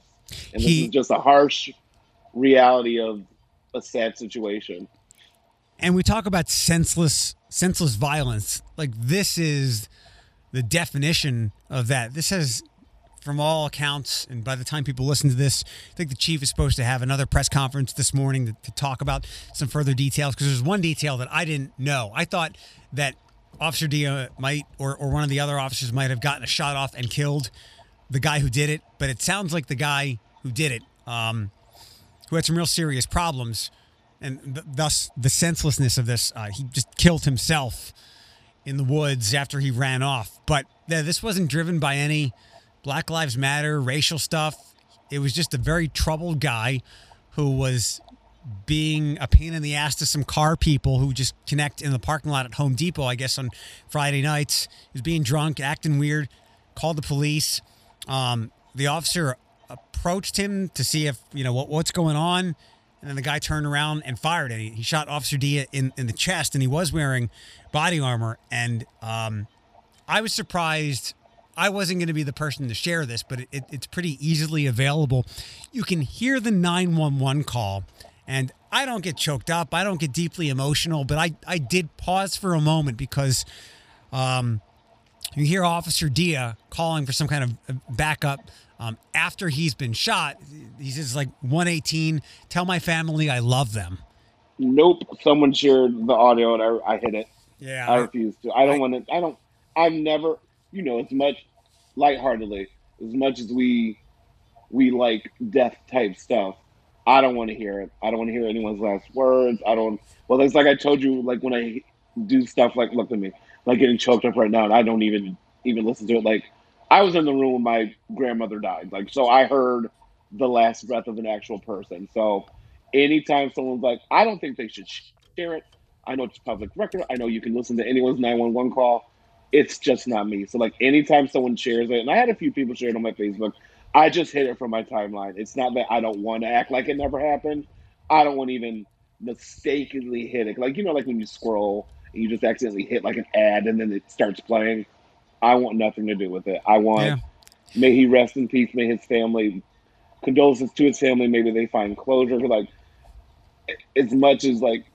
And this He- is just a harsh reality of a sad situation. and we talk about senseless senseless violence. Like this is the definition of that. This has from all accounts and by the time people listen to this i think the chief is supposed to have another press conference this morning to, to talk about some further details because there's one detail that i didn't know. I thought that officer dia might or, or one of the other officers might have gotten a shot off and killed the guy who did it but it sounds like the guy who did it um, who had some real serious problems and th- thus the senselessness of this. Uh, he just killed himself in the woods after he ran off. But this wasn't driven by any Black Lives Matter racial stuff. It was just a very troubled guy who was being a pain in the ass to some car people who just connect in the parking lot at Home Depot, I guess, on Friday nights. He was being drunk, acting weird, called the police. Um, the officer approached him to see if, you know, what, what's going on. And then the guy turned around and fired. And he, he shot Officer Dia in, in the chest, and he was wearing body armor. And um, I was surprised. I wasn't going to be the person to share this, but it, it, it's pretty easily available. You can hear the 911 call, and I don't get choked up. I don't get deeply emotional, but I, I did pause for a moment because um, you hear Officer Dia calling for some kind of uh, backup um, after he's been shot. He says, like, 118, tell my family I love them. Nope. Someone shared the audio and I, I hit it. Yeah. I refuse to. I I- don't want to. I don't. I've never. You know, as much lightheartedly as much as we we like death type stuff. I don't want to hear it. I don't want to hear anyone's last words. I don't. Well, it's like I told you. Like when I do stuff like look at me, like getting choked up right now, and I don't even even listen to it. Like I was in the room when my grandmother died. Like so, I heard the last breath of an actual person. So anytime someone's like, I don't think they should share it. I know it's public record. I know you can listen to anyone's 911 call. It's just not me. So like anytime someone shares it, and I had a few people share it on my Facebook, I just hit it from my timeline. It's not that I don't want to act like it never happened. I don't want to even mistakenly hit it. Like you know, like when you scroll and you just accidentally hit like an ad and then it starts playing. I want nothing to do with it. I want Yeah. may he rest in peace. May his family condolences to his family. Maybe they find closure. Like as much as like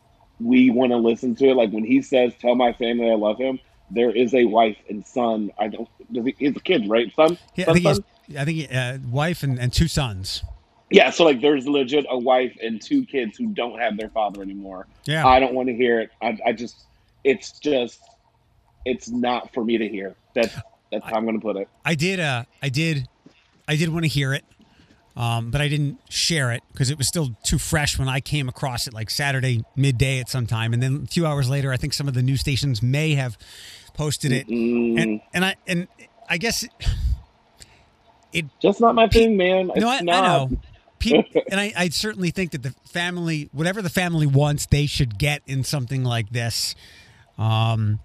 we want to listen to it, like when he says, "Tell my family I love him," there is a wife and son. I don't. Does he, he's a kid, right? Son. Yeah, I Son, think he's, son? I think he, uh, wife and, and two sons. Yeah. So like, there's legit a wife and two kids who don't have their father anymore. Yeah. I don't want to hear it. I, I just, it's just, it's not for me to hear. That's that's how I'm going to put it. I did. Uh, I did. I did want to hear it, um, but I didn't share it because it was still too fresh when I came across it, like Saturday midday at some time, and then a few hours later, I think some of the news stations may have posted it, Mm, and and I and I guess it just not my thing, man. It's no, I, I know. People, and I, I certainly think that the family, whatever the family wants, they should get in something like this. Um,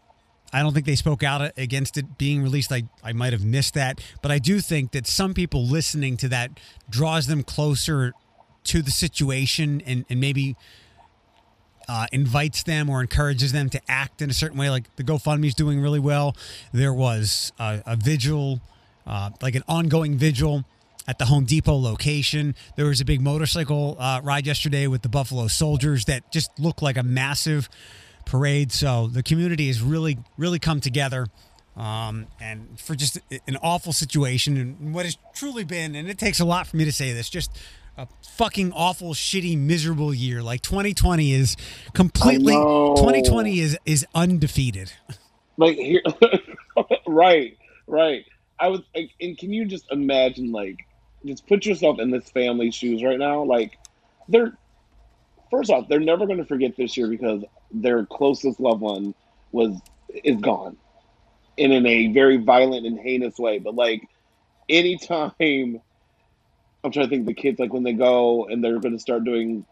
I don't think they spoke out against it being released. I, I might have missed that, but I do think that some people listening to that draws them closer to the situation and, and maybe uh, invites them or encourages them to act in a certain way. Like the GoFundMe is doing really well. There was a, a vigil, uh, like an ongoing vigil at the Home Depot location. There was a big motorcycle uh, ride yesterday with the Buffalo Soldiers that just looked like a massive parade. So the community has really, really come together. Um, and for just an awful situation and what has truly been, and it takes a lot for me to say this, just a fucking awful, shitty, miserable year. Like 2020 is completely, 2020 is is undefeated. like here right right i was like and can you just imagine like just put yourself in this family's shoes right now like they're first off they're never going to forget this year because their closest loved one was is gone and in a very violent and heinous way but like anytime i'm trying to think the kids like when they go and they're going to start doing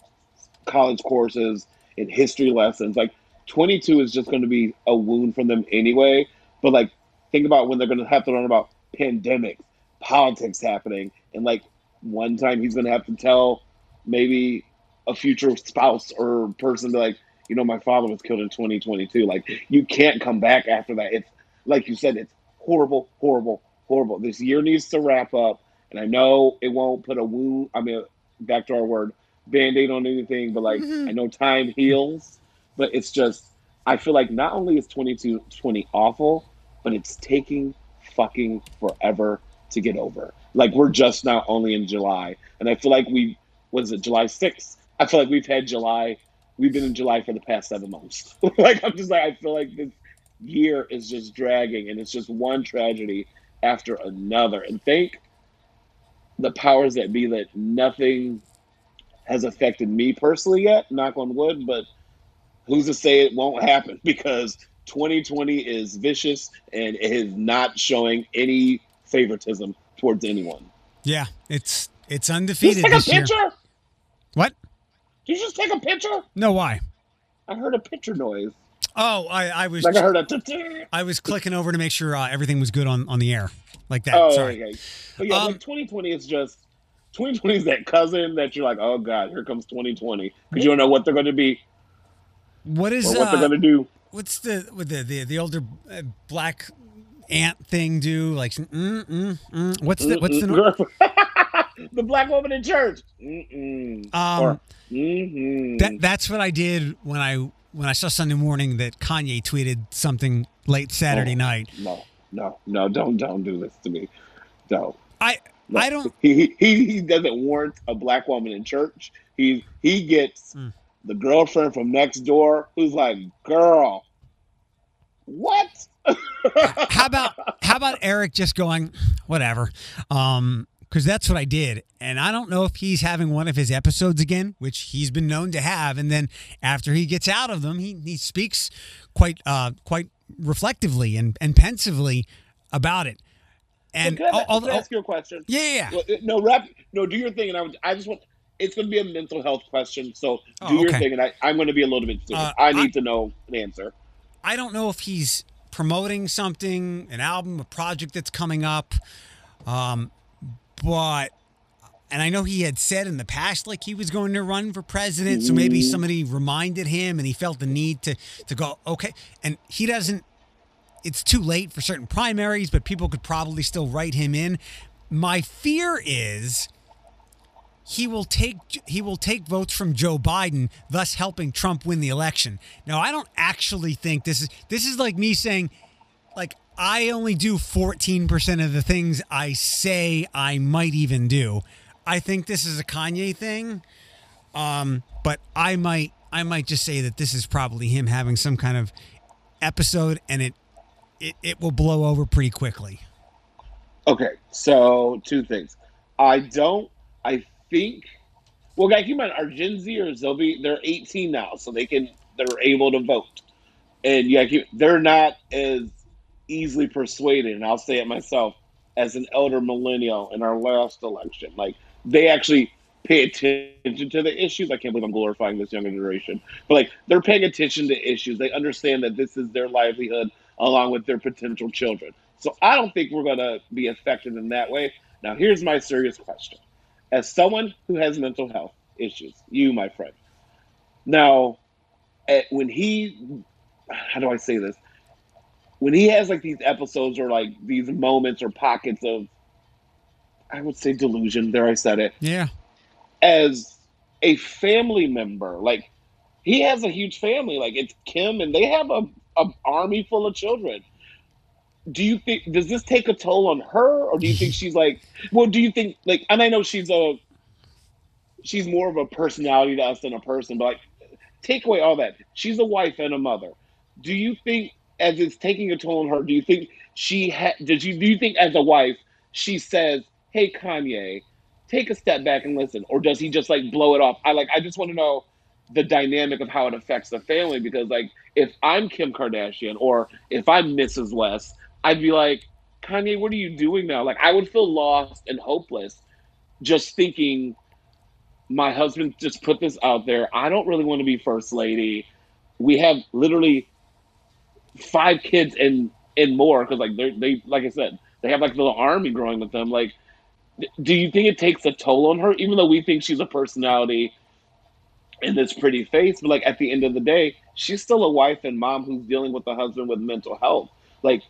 college courses and history lessons like 22 is just going to be a wound from them anyway. But like, think about when they're going to have to learn about pandemics, politics happening, and like one time he's going to have to tell maybe a future spouse or person to like, you know, my father was killed in 2022. Like, you can't come back after that. It's like you said, it's horrible, horrible, horrible. This year needs to wrap up, and I know it won't put a wound. I mean, back to our word, band-aid on anything, but like, mm-hmm. I know time heals but it's just I feel like not only is 2220 awful, but it's taking fucking forever to get over. Like we're just now only in July, and I feel like we was it July 6th? I feel like we've had July. We've been in July for the past seven months. like I'm just like I feel like this year is just dragging, and it's just one tragedy after another. And thank the powers that be that nothing has affected me personally yet. Knock on wood, but who's to say it won't happen because 2020 is vicious and it is not showing any favoritism towards anyone. Yeah, it's it's Did undefeated just take a this year. picture? What? Did you just take a picture? No, why? I heard a picture noise. Oh, I, I was Like I heard a. I was clicking over to make sure uh, everything was good on, on the air, like that. Oh, Sorry. okay. But yeah, Um, like 2020 is just 2020 is that cousin that you're like, oh god, here comes 2020 because you don't know what they're going to be What is what they're uh, going to do. what's the with the the, the older uh, black aunt thing do? Like, mm, mm, mm. what's the what's the the black woman in church? Mm-mm. um or, mhm. that that's what I did when I when I saw Sunday morning that Kanye tweeted something late Saturday Oh. night. No, no, no! Don't don't do this to me. No. I no. I don't He, he he doesn't warrant a black woman in church. He he gets Mm. the girlfriend from next door who's like, girl, what? how about how about Eric just going whatever um because that's what I did and I don't know if he's having one of his episodes again which he's been known to have and then after he gets out of them he he speaks quite uh quite reflectively and and pensively about it and can I, all- can I all- ask you a question? yeah yeah, No, rap. No, do your thing, and I would. I just want. it's going to be a mental health question. So Oh, do your thing, and I, I'm going to be a little bit serious. Uh, I need to know an answer. I don't know if he's promoting something, an album, a project that's coming up. Um, but and I know he had said in the past like he was going to run for president, so maybe mm. somebody reminded him and he felt the need to to go, okay. And he doesn't it's too late for certain primaries, but people could probably still write him in. My fear is he will take he will take votes from Joe Biden, thus helping Trump win the election. Now, I don't actually think this is this is like me saying like I only do 14% of the things I say I might even do. I think this is a Kanye thing. Um, but I might I might just say that this is probably him having some kind of episode and it it, it will blow over pretty quickly. Okay, so two things. I don't. I think. Well, guys, keep in mind, our Gen Zers, they'll be they're 18 now, so they can they're able to vote, and yeah, they're not as easily persuaded. And I'll say it myself as an elder millennial in our last election. Like they actually pay attention to the issues. I can't believe I'm glorifying this younger generation, but like they're paying attention to issues. They understand that this is their livelihood along with their potential children. So I don't think we're going to be affected in that way. Now, here's my serious question. As someone who has mental health issues, you, my friend, now, at, when he, how do I say this? When he has like these episodes or like these moments or pockets of, I would say delusion, there I said it, Yeah. as a family member, like he has a huge family, like it's Kim and they have a, a army full of children. Do you think does this take a toll on her or do you think she's like well do you think like and i know she's a she's more of a personality to us than a person but like take away all that. She's a wife and a mother. Do you think as it's taking a toll on her do you think she ha- did you do you think as a wife she says hey kanye take a step back and listen or does he just like blow it off i like i just want to know the dynamic of how it affects the family because like if i'm kim kardashian or if i'm mrs west I'd be like, Kanye, what are you doing now? Like, I would feel lost and hopeless just thinking, my husband just put this out there. I don't really want to be first lady. We have literally five kids and and more because like they they like I said they have like a little army growing with them. Like, do you think it takes a toll on her? Even though we think she's a personality and this pretty face, but like at the end of the day, she's still a wife and mom who's dealing with a husband with mental health. Like,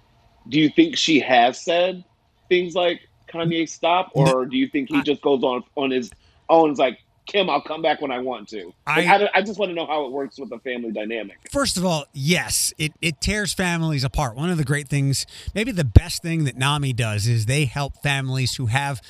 do you think she has said things like Kanye stop, or do you think he just goes on on his own? Is like Kim, I'll come back when I want to. Like, I- I, I just want to know how it works with the family dynamic. First of all, yes, it, it tears families apart. One of the great things, maybe the best thing that NAMI does is they help families who have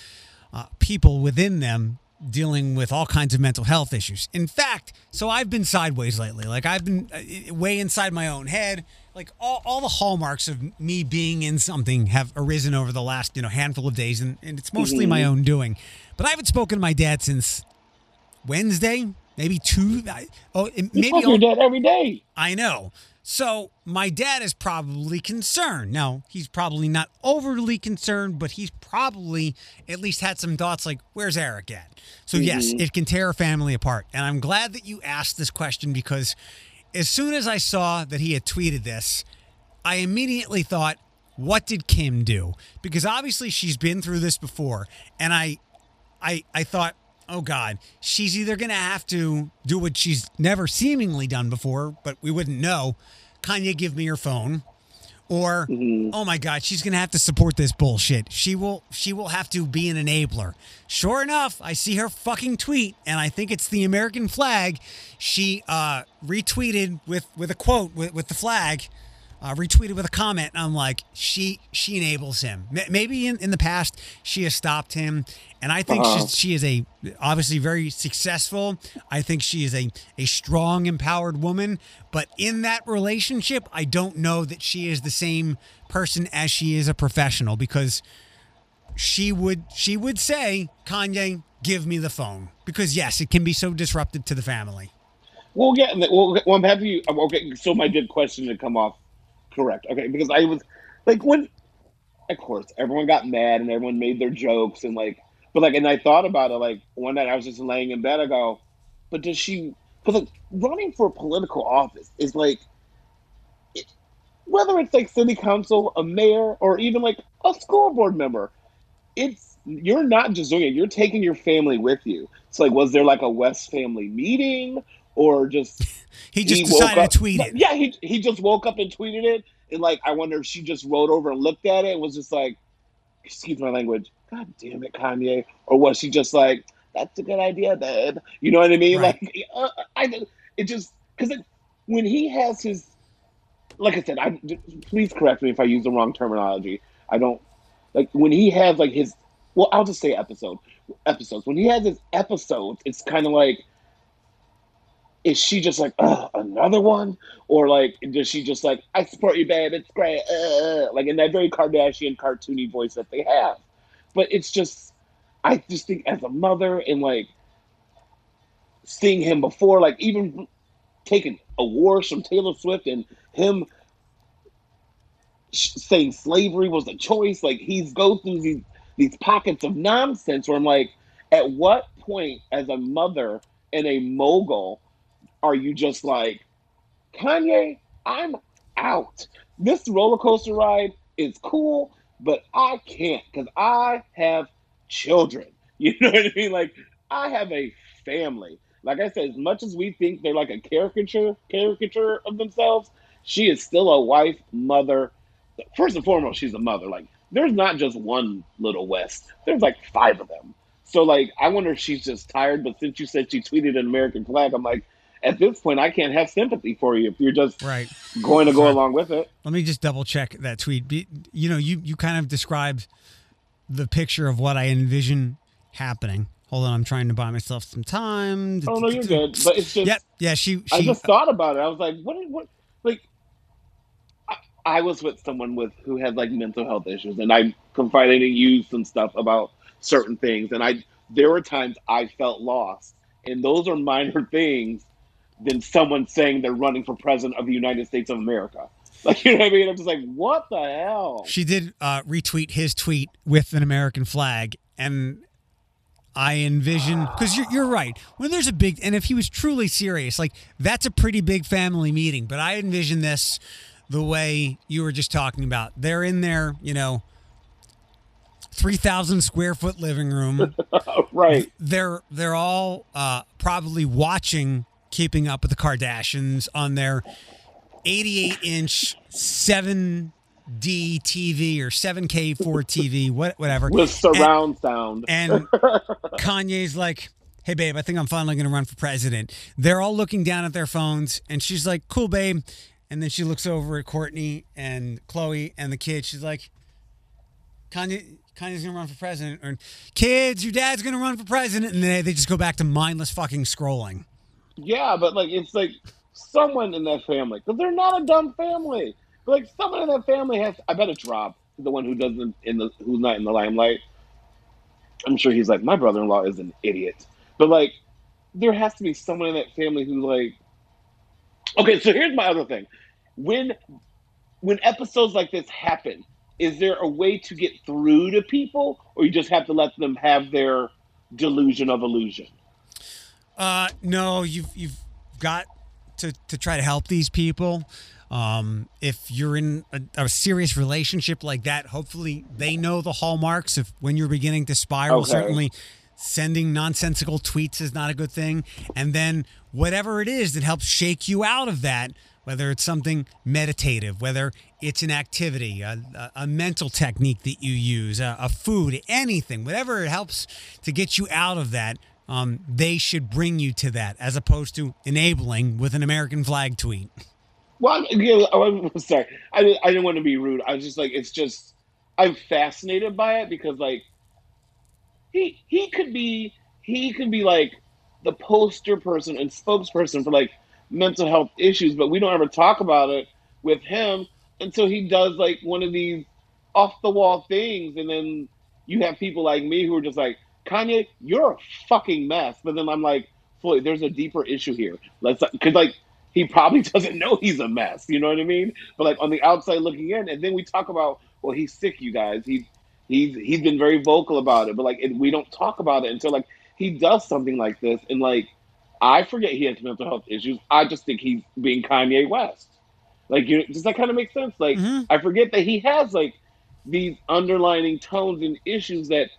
uh, people within them dealing with all kinds of mental health issues. In fact, so I've been sideways lately. Like I've been uh, way inside my own head. Like all, all the hallmarks of me being in something have arisen over the last you know handful of days, and, and it's mostly my own doing. But I haven't spoken to my dad since Wednesday, maybe two. Oh, You maybe talk to all- your dad every day. I know. So my dad is probably concerned. Now, he's probably not overly concerned, but he's probably at least had some thoughts like, where's Eric at? So, yes, mm-hmm. it can tear a family apart. And I'm glad that you asked this question because as soon as I saw that he had tweeted this, I immediately thought, what did Kim do? Because obviously she's been through this before. And I I I thought, oh God, she's either gonna have to do what she's never seemingly done before, but we wouldn't know. Kanye, give me your phone. Or oh my God, she's gonna have to support this bullshit. She will she will have to be an enabler. Sure enough, I see her fucking tweet, and I think it's the American flag. She uh, retweeted with with a quote with, with the flag uh, retweeted with a comment. And I'm like, she she enables him. M- Maybe in, in the past she has stopped him, and I think Uh-huh. she's, she is a obviously very successful. I think she is a a strong, empowered woman. But in that relationship, I don't know that she is the same person as she is a professional because she would she would say, Kanye, give me the phone because yes, it can be so disruptive to the family. We'll get. Well, well, I'm happy. You, okay, so my good question to come off correct. Okay, because I was like when, of course, everyone got mad and everyone made their jokes and like But like, and I thought about it. Like one night, I was just laying in bed. I go, but does she? Because like running for political office is like, it, whether it's like city council, a mayor, or even like a school board member, it's you're not just doing it. You're taking your family with you. It's like, was there like a West family meeting, or just he just he decided up, to tweet it? Yeah, he he just woke up and tweeted it, and like I wonder if she just rode over and looked at it and was just like, excuse my language, God damn it, Kanye, or was she just like, that's a good idea, babe? You know what I mean? Right. Like, uh, I it just because when he has his, like I said, I please correct me if I use the wrong terminology. I don't like when he has like his well, I'll just say episode episodes. When he has his episodes, it's kind of like is she just like another one or like does she just like i support you babe it's great uh, like in that very kardashian cartoony voice that they have but it's just i just think as a mother and like seeing him before like even taking awards from taylor swift and him saying slavery was a choice. Like he's go through these these pockets of nonsense where I'm like, at what point as a mother and a mogul are you just like, Kanye, I'm out. This roller coaster ride is cool, but I can't because I have children. You know what I mean? Like I have a family. Like I said, as much as we think they're like a caricature caricature of themselves, she is still a wife, mother, first and foremost, she's a mother. Like, there's not just one little West. There's like five of them. So like, I wonder if she's just tired. But since you said she tweeted an American flag, I'm like, at this point, I can't have sympathy for you if you're just right going to go along with it. Let me just double check that tweet. You know, you you kind of described the picture of what I envision happening. Hold on, I'm trying to buy myself some time. Oh no, you're good. But it's just yeah, yeah. She, she I just thought about it. I was like, what? What? Like, I was with someone with who had like mental health issues, and I confided in you some stuff about certain things, and I there were times I felt lost, and those are minor things than someone saying they're running for president of the United States of America. Like you know what I mean? I'm just like, what the hell? She did uh, retweet his tweet with an American flag, and I envision because you're, you're right. When there's a big, and if he was truly serious, like that's a pretty big family meeting. But I envision this the way you were just talking about. They're in their, you know, 3,000 square foot living room. right. They're they're all uh, probably watching Keeping Up with the Kardashians on their 88 inch 7D TV or 7K 4 TV, what, whatever. With surround and, sound. And Kanye's like, hey, babe, I think I'm finally going to run for president. They're all looking down at their phones, and she's like, cool, babe. And then she looks over at Kourtney and Khloé and the kids. She's like, Kanye, Kanye's gonna run for president, or kids, your dad's gonna run for president, and they, they just go back to mindless fucking scrolling. Yeah, but like it's like someone in that family, because they're not a dumb family. But like someone in that family has. I bet it's Rob, the one who doesn't in the who's not in the limelight. I'm sure he's like my brother-in-law is an idiot, but like there has to be someone in that family who like Okay, so here's my other thing. When when episodes like this happen, is there a way to get through to people or you just have to let them have their delusion of illusion? Uh no, you've you've got to to try to help these people. Um, if you're in a, a, serious relationship like that, hopefully they know the hallmarks of when you're beginning to spiral. Okay. Certainly, sending nonsensical tweets is not a good thing. And then whatever it is that helps shake you out of that, whether it's something meditative, whether it's an activity, a, a mental technique that you use, a, a, food, anything, whatever it helps to get you out of that, um, they should bring you to that as opposed to enabling with an American flag tweet. Well, yeah, I'm sorry. I, I didn't want to be rude. I was just like, it's just, I'm fascinated by it because, like, he he could be he could be like the poster person and spokesperson for like mental health issues, but we don't ever talk about it with him until he does like one of these off the wall things, and then you have people like me who are just like Kanye, you're a fucking mess. But then I'm like, Floyd, there's a deeper issue here. Let's because like he probably doesn't know he's a mess. You know what I mean? But like on the outside looking in, and then we talk about, well, he's sick, you guys. He He's he's been very vocal about it, but like it, we don't talk about it until like he does something like this, and like I forget he has mental health issues. I just think he's being Kanye West. Like, you, does that kind of make sense? Like, Mhm. I forget that he has like these underlining tones and issues that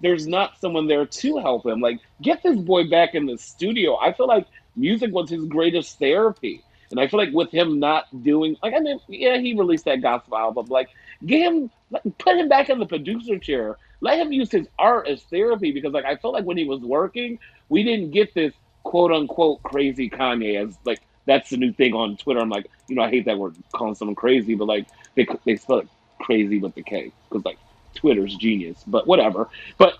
there's not someone there to help him. Like, get this boy back in the studio. I feel like music was his greatest therapy. And I feel like with him not doing, like, I mean, yeah, he released that gospel album. Like, get him, put him back in the producer chair. Let him use his art as therapy because, like, I felt like when he was working, we didn't get this quote unquote crazy Kanye as like that's the new thing on Twitter. I'm like, you know, I hate that word calling someone crazy, but like they they spell it crazy with the K because like Twitter's genius, but whatever. But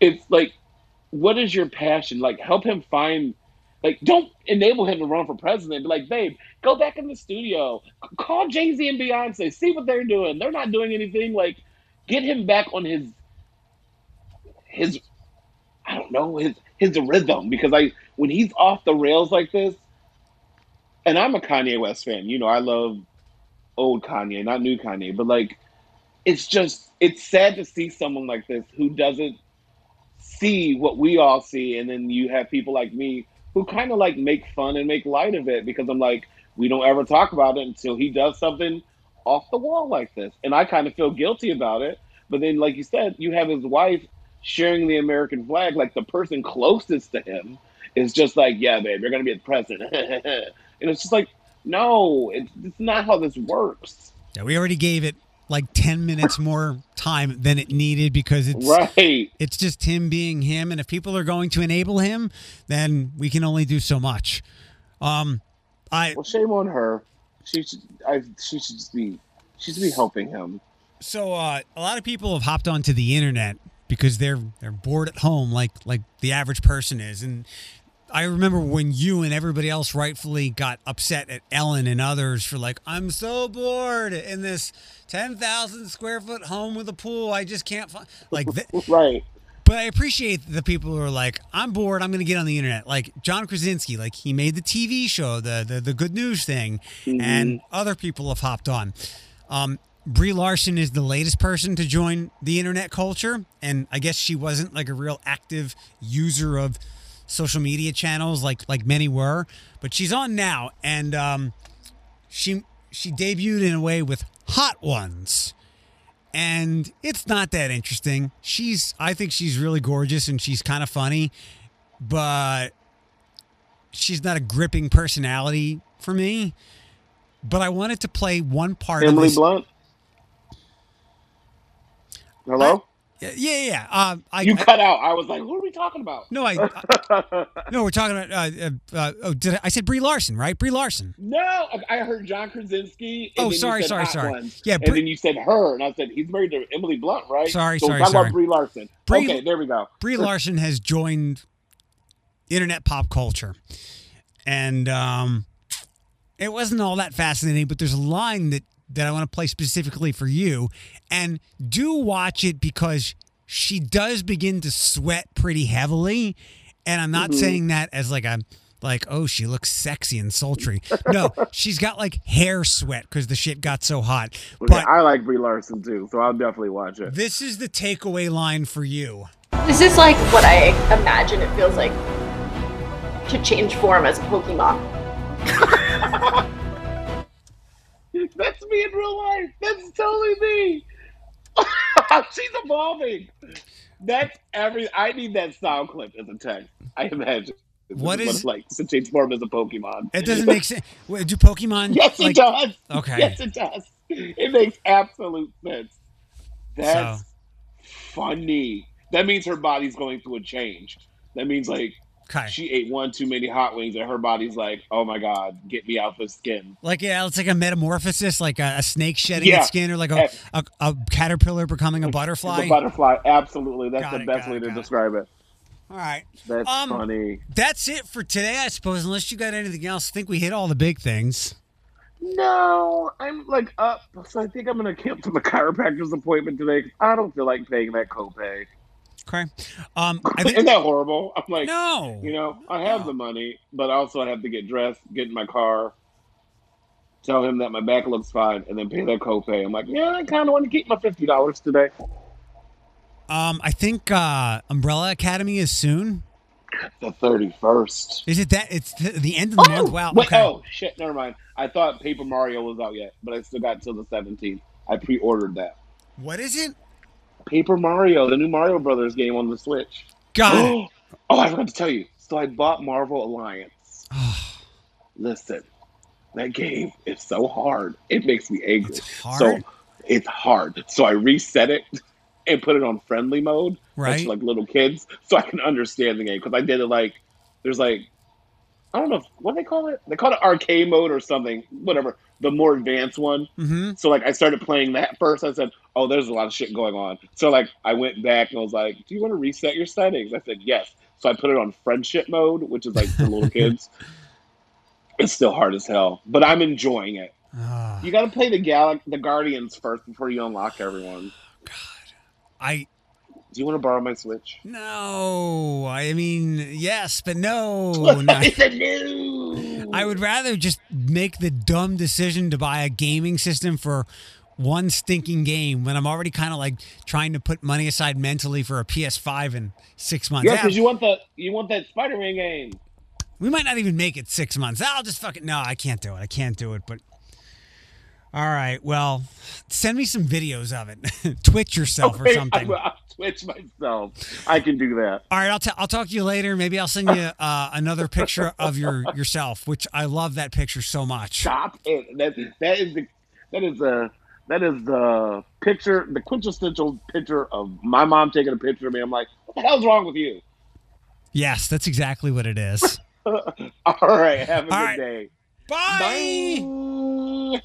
it's like, what is your passion? Like, help him find. Like, don't enable him to run for president. Be like, babe, go back in the studio. Call Jay Z and Beyonce. See what they're doing. They're not doing anything. Like, get him back on his his I don't know his his rhythm because I when he's off the rails like this, and I'm a Kanye West fan. You know, I love old Kanye, not new Kanye, but like it's just it's sad to see someone like this who doesn't see what we all see, and then you have people like me who kind of like make fun and make light of it because I'm like, we don't ever talk about it until he does something off the wall like this, and I kind of feel guilty about it. But then, like you said, you have his wife sharing the American flag, like the person closest to him is just like, yeah, babe, you're gonna be the president, and it's just like, no, it's, it's not how this works, Yeah, we already gave it like 10 minutes more time than it needed because it's right? it's just him being him and if people are going to enable him then we can only do so much um i Well, shame on her. She should, I, she should just be, she should be helping him. so uh a lot of people have hopped onto the internet because they're they're bored at home like like the average person is and I remember when you and everybody else rightfully got upset at Ellen and others for like, I'm so bored in this 10,000 square foot home with a pool. I just can't find like th- Right. But I appreciate the people who are like, I'm bored. I'm going to get on the internet. Like John Krasinski, like he made the TV show, the the, the Good News thing, and other people have hopped on. Um, Brie Larson is the latest person to join the internet culture, and I guess she wasn't like a real active user of social media channels like like many were, but she's on now, and um, she she debuted in a way with Hot Ones and it's not that interesting. She's I think she's really gorgeous and she's kind of funny, but she's not a gripping personality for me. But I wanted to play one part of Emily this. Blunt. Hello. Yeah, yeah, yeah. Uh, I, you I- cut out. I was like, "Who are we talking about?" no, I, I no, we're talking about. Uh, uh, uh, oh, did I, I said Brie Larson, right? Brie Larson. no, I- I heard John Krasinski. And Oh, then you sorry, said sorry, sorry. Ones, Yeah, and Brie- then you said her, and I said he's married to Emily Blunt, right? Sorry, so sorry, Talk sorry. about Brie Larson. Brie- okay, there we go. Brie Larson has joined internet pop culture, and um, it wasn't all that fascinating. But there's a line that that I want to play specifically for you, and do watch it because she does begin to sweat pretty heavily, and I'm not mm-hmm. saying that as like a like oh she looks sexy and sultry. No, she's got like hair sweat because the shit got so hot. Okay, But I like Brie Larson too, so I'll definitely watch it. this is the takeaway line for you. This is like what I imagine it feels like to change form as a Pokemon. That's me in real life. That's totally me. She's evolving. That's every. I need that sound clip as a text. I imagine. What is- it's like to change form as a Pokemon? It doesn't make sense. Wait, Do Pokemon? Yes, like, it does. Okay. Yes, it does. It makes absolute sense. That's So- funny. That means her body's going through a change. That means like Okay. she ate one too many hot wings, and her body's like, "Oh my god, get me out the skin." Like yeah, it's like a metamorphosis, like a, a snake shedding Yeah. its skin, or like a, a, a caterpillar becoming a The butterfly. butterfly, absolutely. That's Got the it, best way it, to describe it. All right, That's Um, funny. that's it for today, I suppose. Unless you got anything else, I think we hit all the big things. No, I'm like up, so I think I'm gonna cancel the chiropractor's appointment today. I don't feel like paying that copay. Okay. Um, I Isn't think that horrible? I'm like, no. you know, I have No. the money, but also I have to get dressed, get in my car, tell him that my back looks fine, and then pay that copay. I'm like, yeah, I kind of want to keep my fifty dollars today. Um, I think uh, Umbrella Academy is soon. The thirty first. Is it that? It's th- the end of the month. Wow. Wait, okay. oh shit! Never mind. I thought Paper Mario was out yet, but I still got till the seventeenth. I pre-ordered that. What is it? Paper Mario, the new Mario Brothers game on the Switch. It. oh, I forgot to tell you. So I bought Marvel Alliance. Listen, that game is so hard. It makes me angry. It's hard? So it's hard. So I reset it and put it on friendly mode, Right. Like little kids, so I can understand the game. Because I did it like there's like I don't know if, what they call it. They call it arcade mode or something. Whatever. The more advanced one. mm-hmm. So like I started playing that first. I said, "Oh, there's a lot of shit going on." So like I went back and I was like, "Do you want to reset your settings?" I said, "Yes." So I put it on friendship mode, which is like for little kids. It's still hard as hell, but I'm enjoying it. Ah, You got to play the Gal- the Guardians first before you unlock everyone. God, I Do you want to borrow my Switch? no. I mean, yes, but no. no. I said no. I would rather just make the dumb decision to buy a gaming system for one stinking game when I'm already kind of like trying to put money aside mentally for a PS5 in six months. Yeah, Yeah, because you want the you want that Spider-Man game. we might not even make it six months. I'll just fucking no. I can't do it. I can't do it. But all right, well, send me some videos of it. Twitch yourself or Okay, I something. will I'll Twitch myself. I can do that. All right, I'll, t- I'll talk to you later. Maybe I'll send you uh, another picture of your yourself, which I love that picture so much. Stop it. That that is the that is the that is the picture, the quintessential picture of my mom taking a picture of me. I'm like, what the hell's wrong with you? Yes, that's exactly what it is. All right, have a All good right. day. Bye. Bye.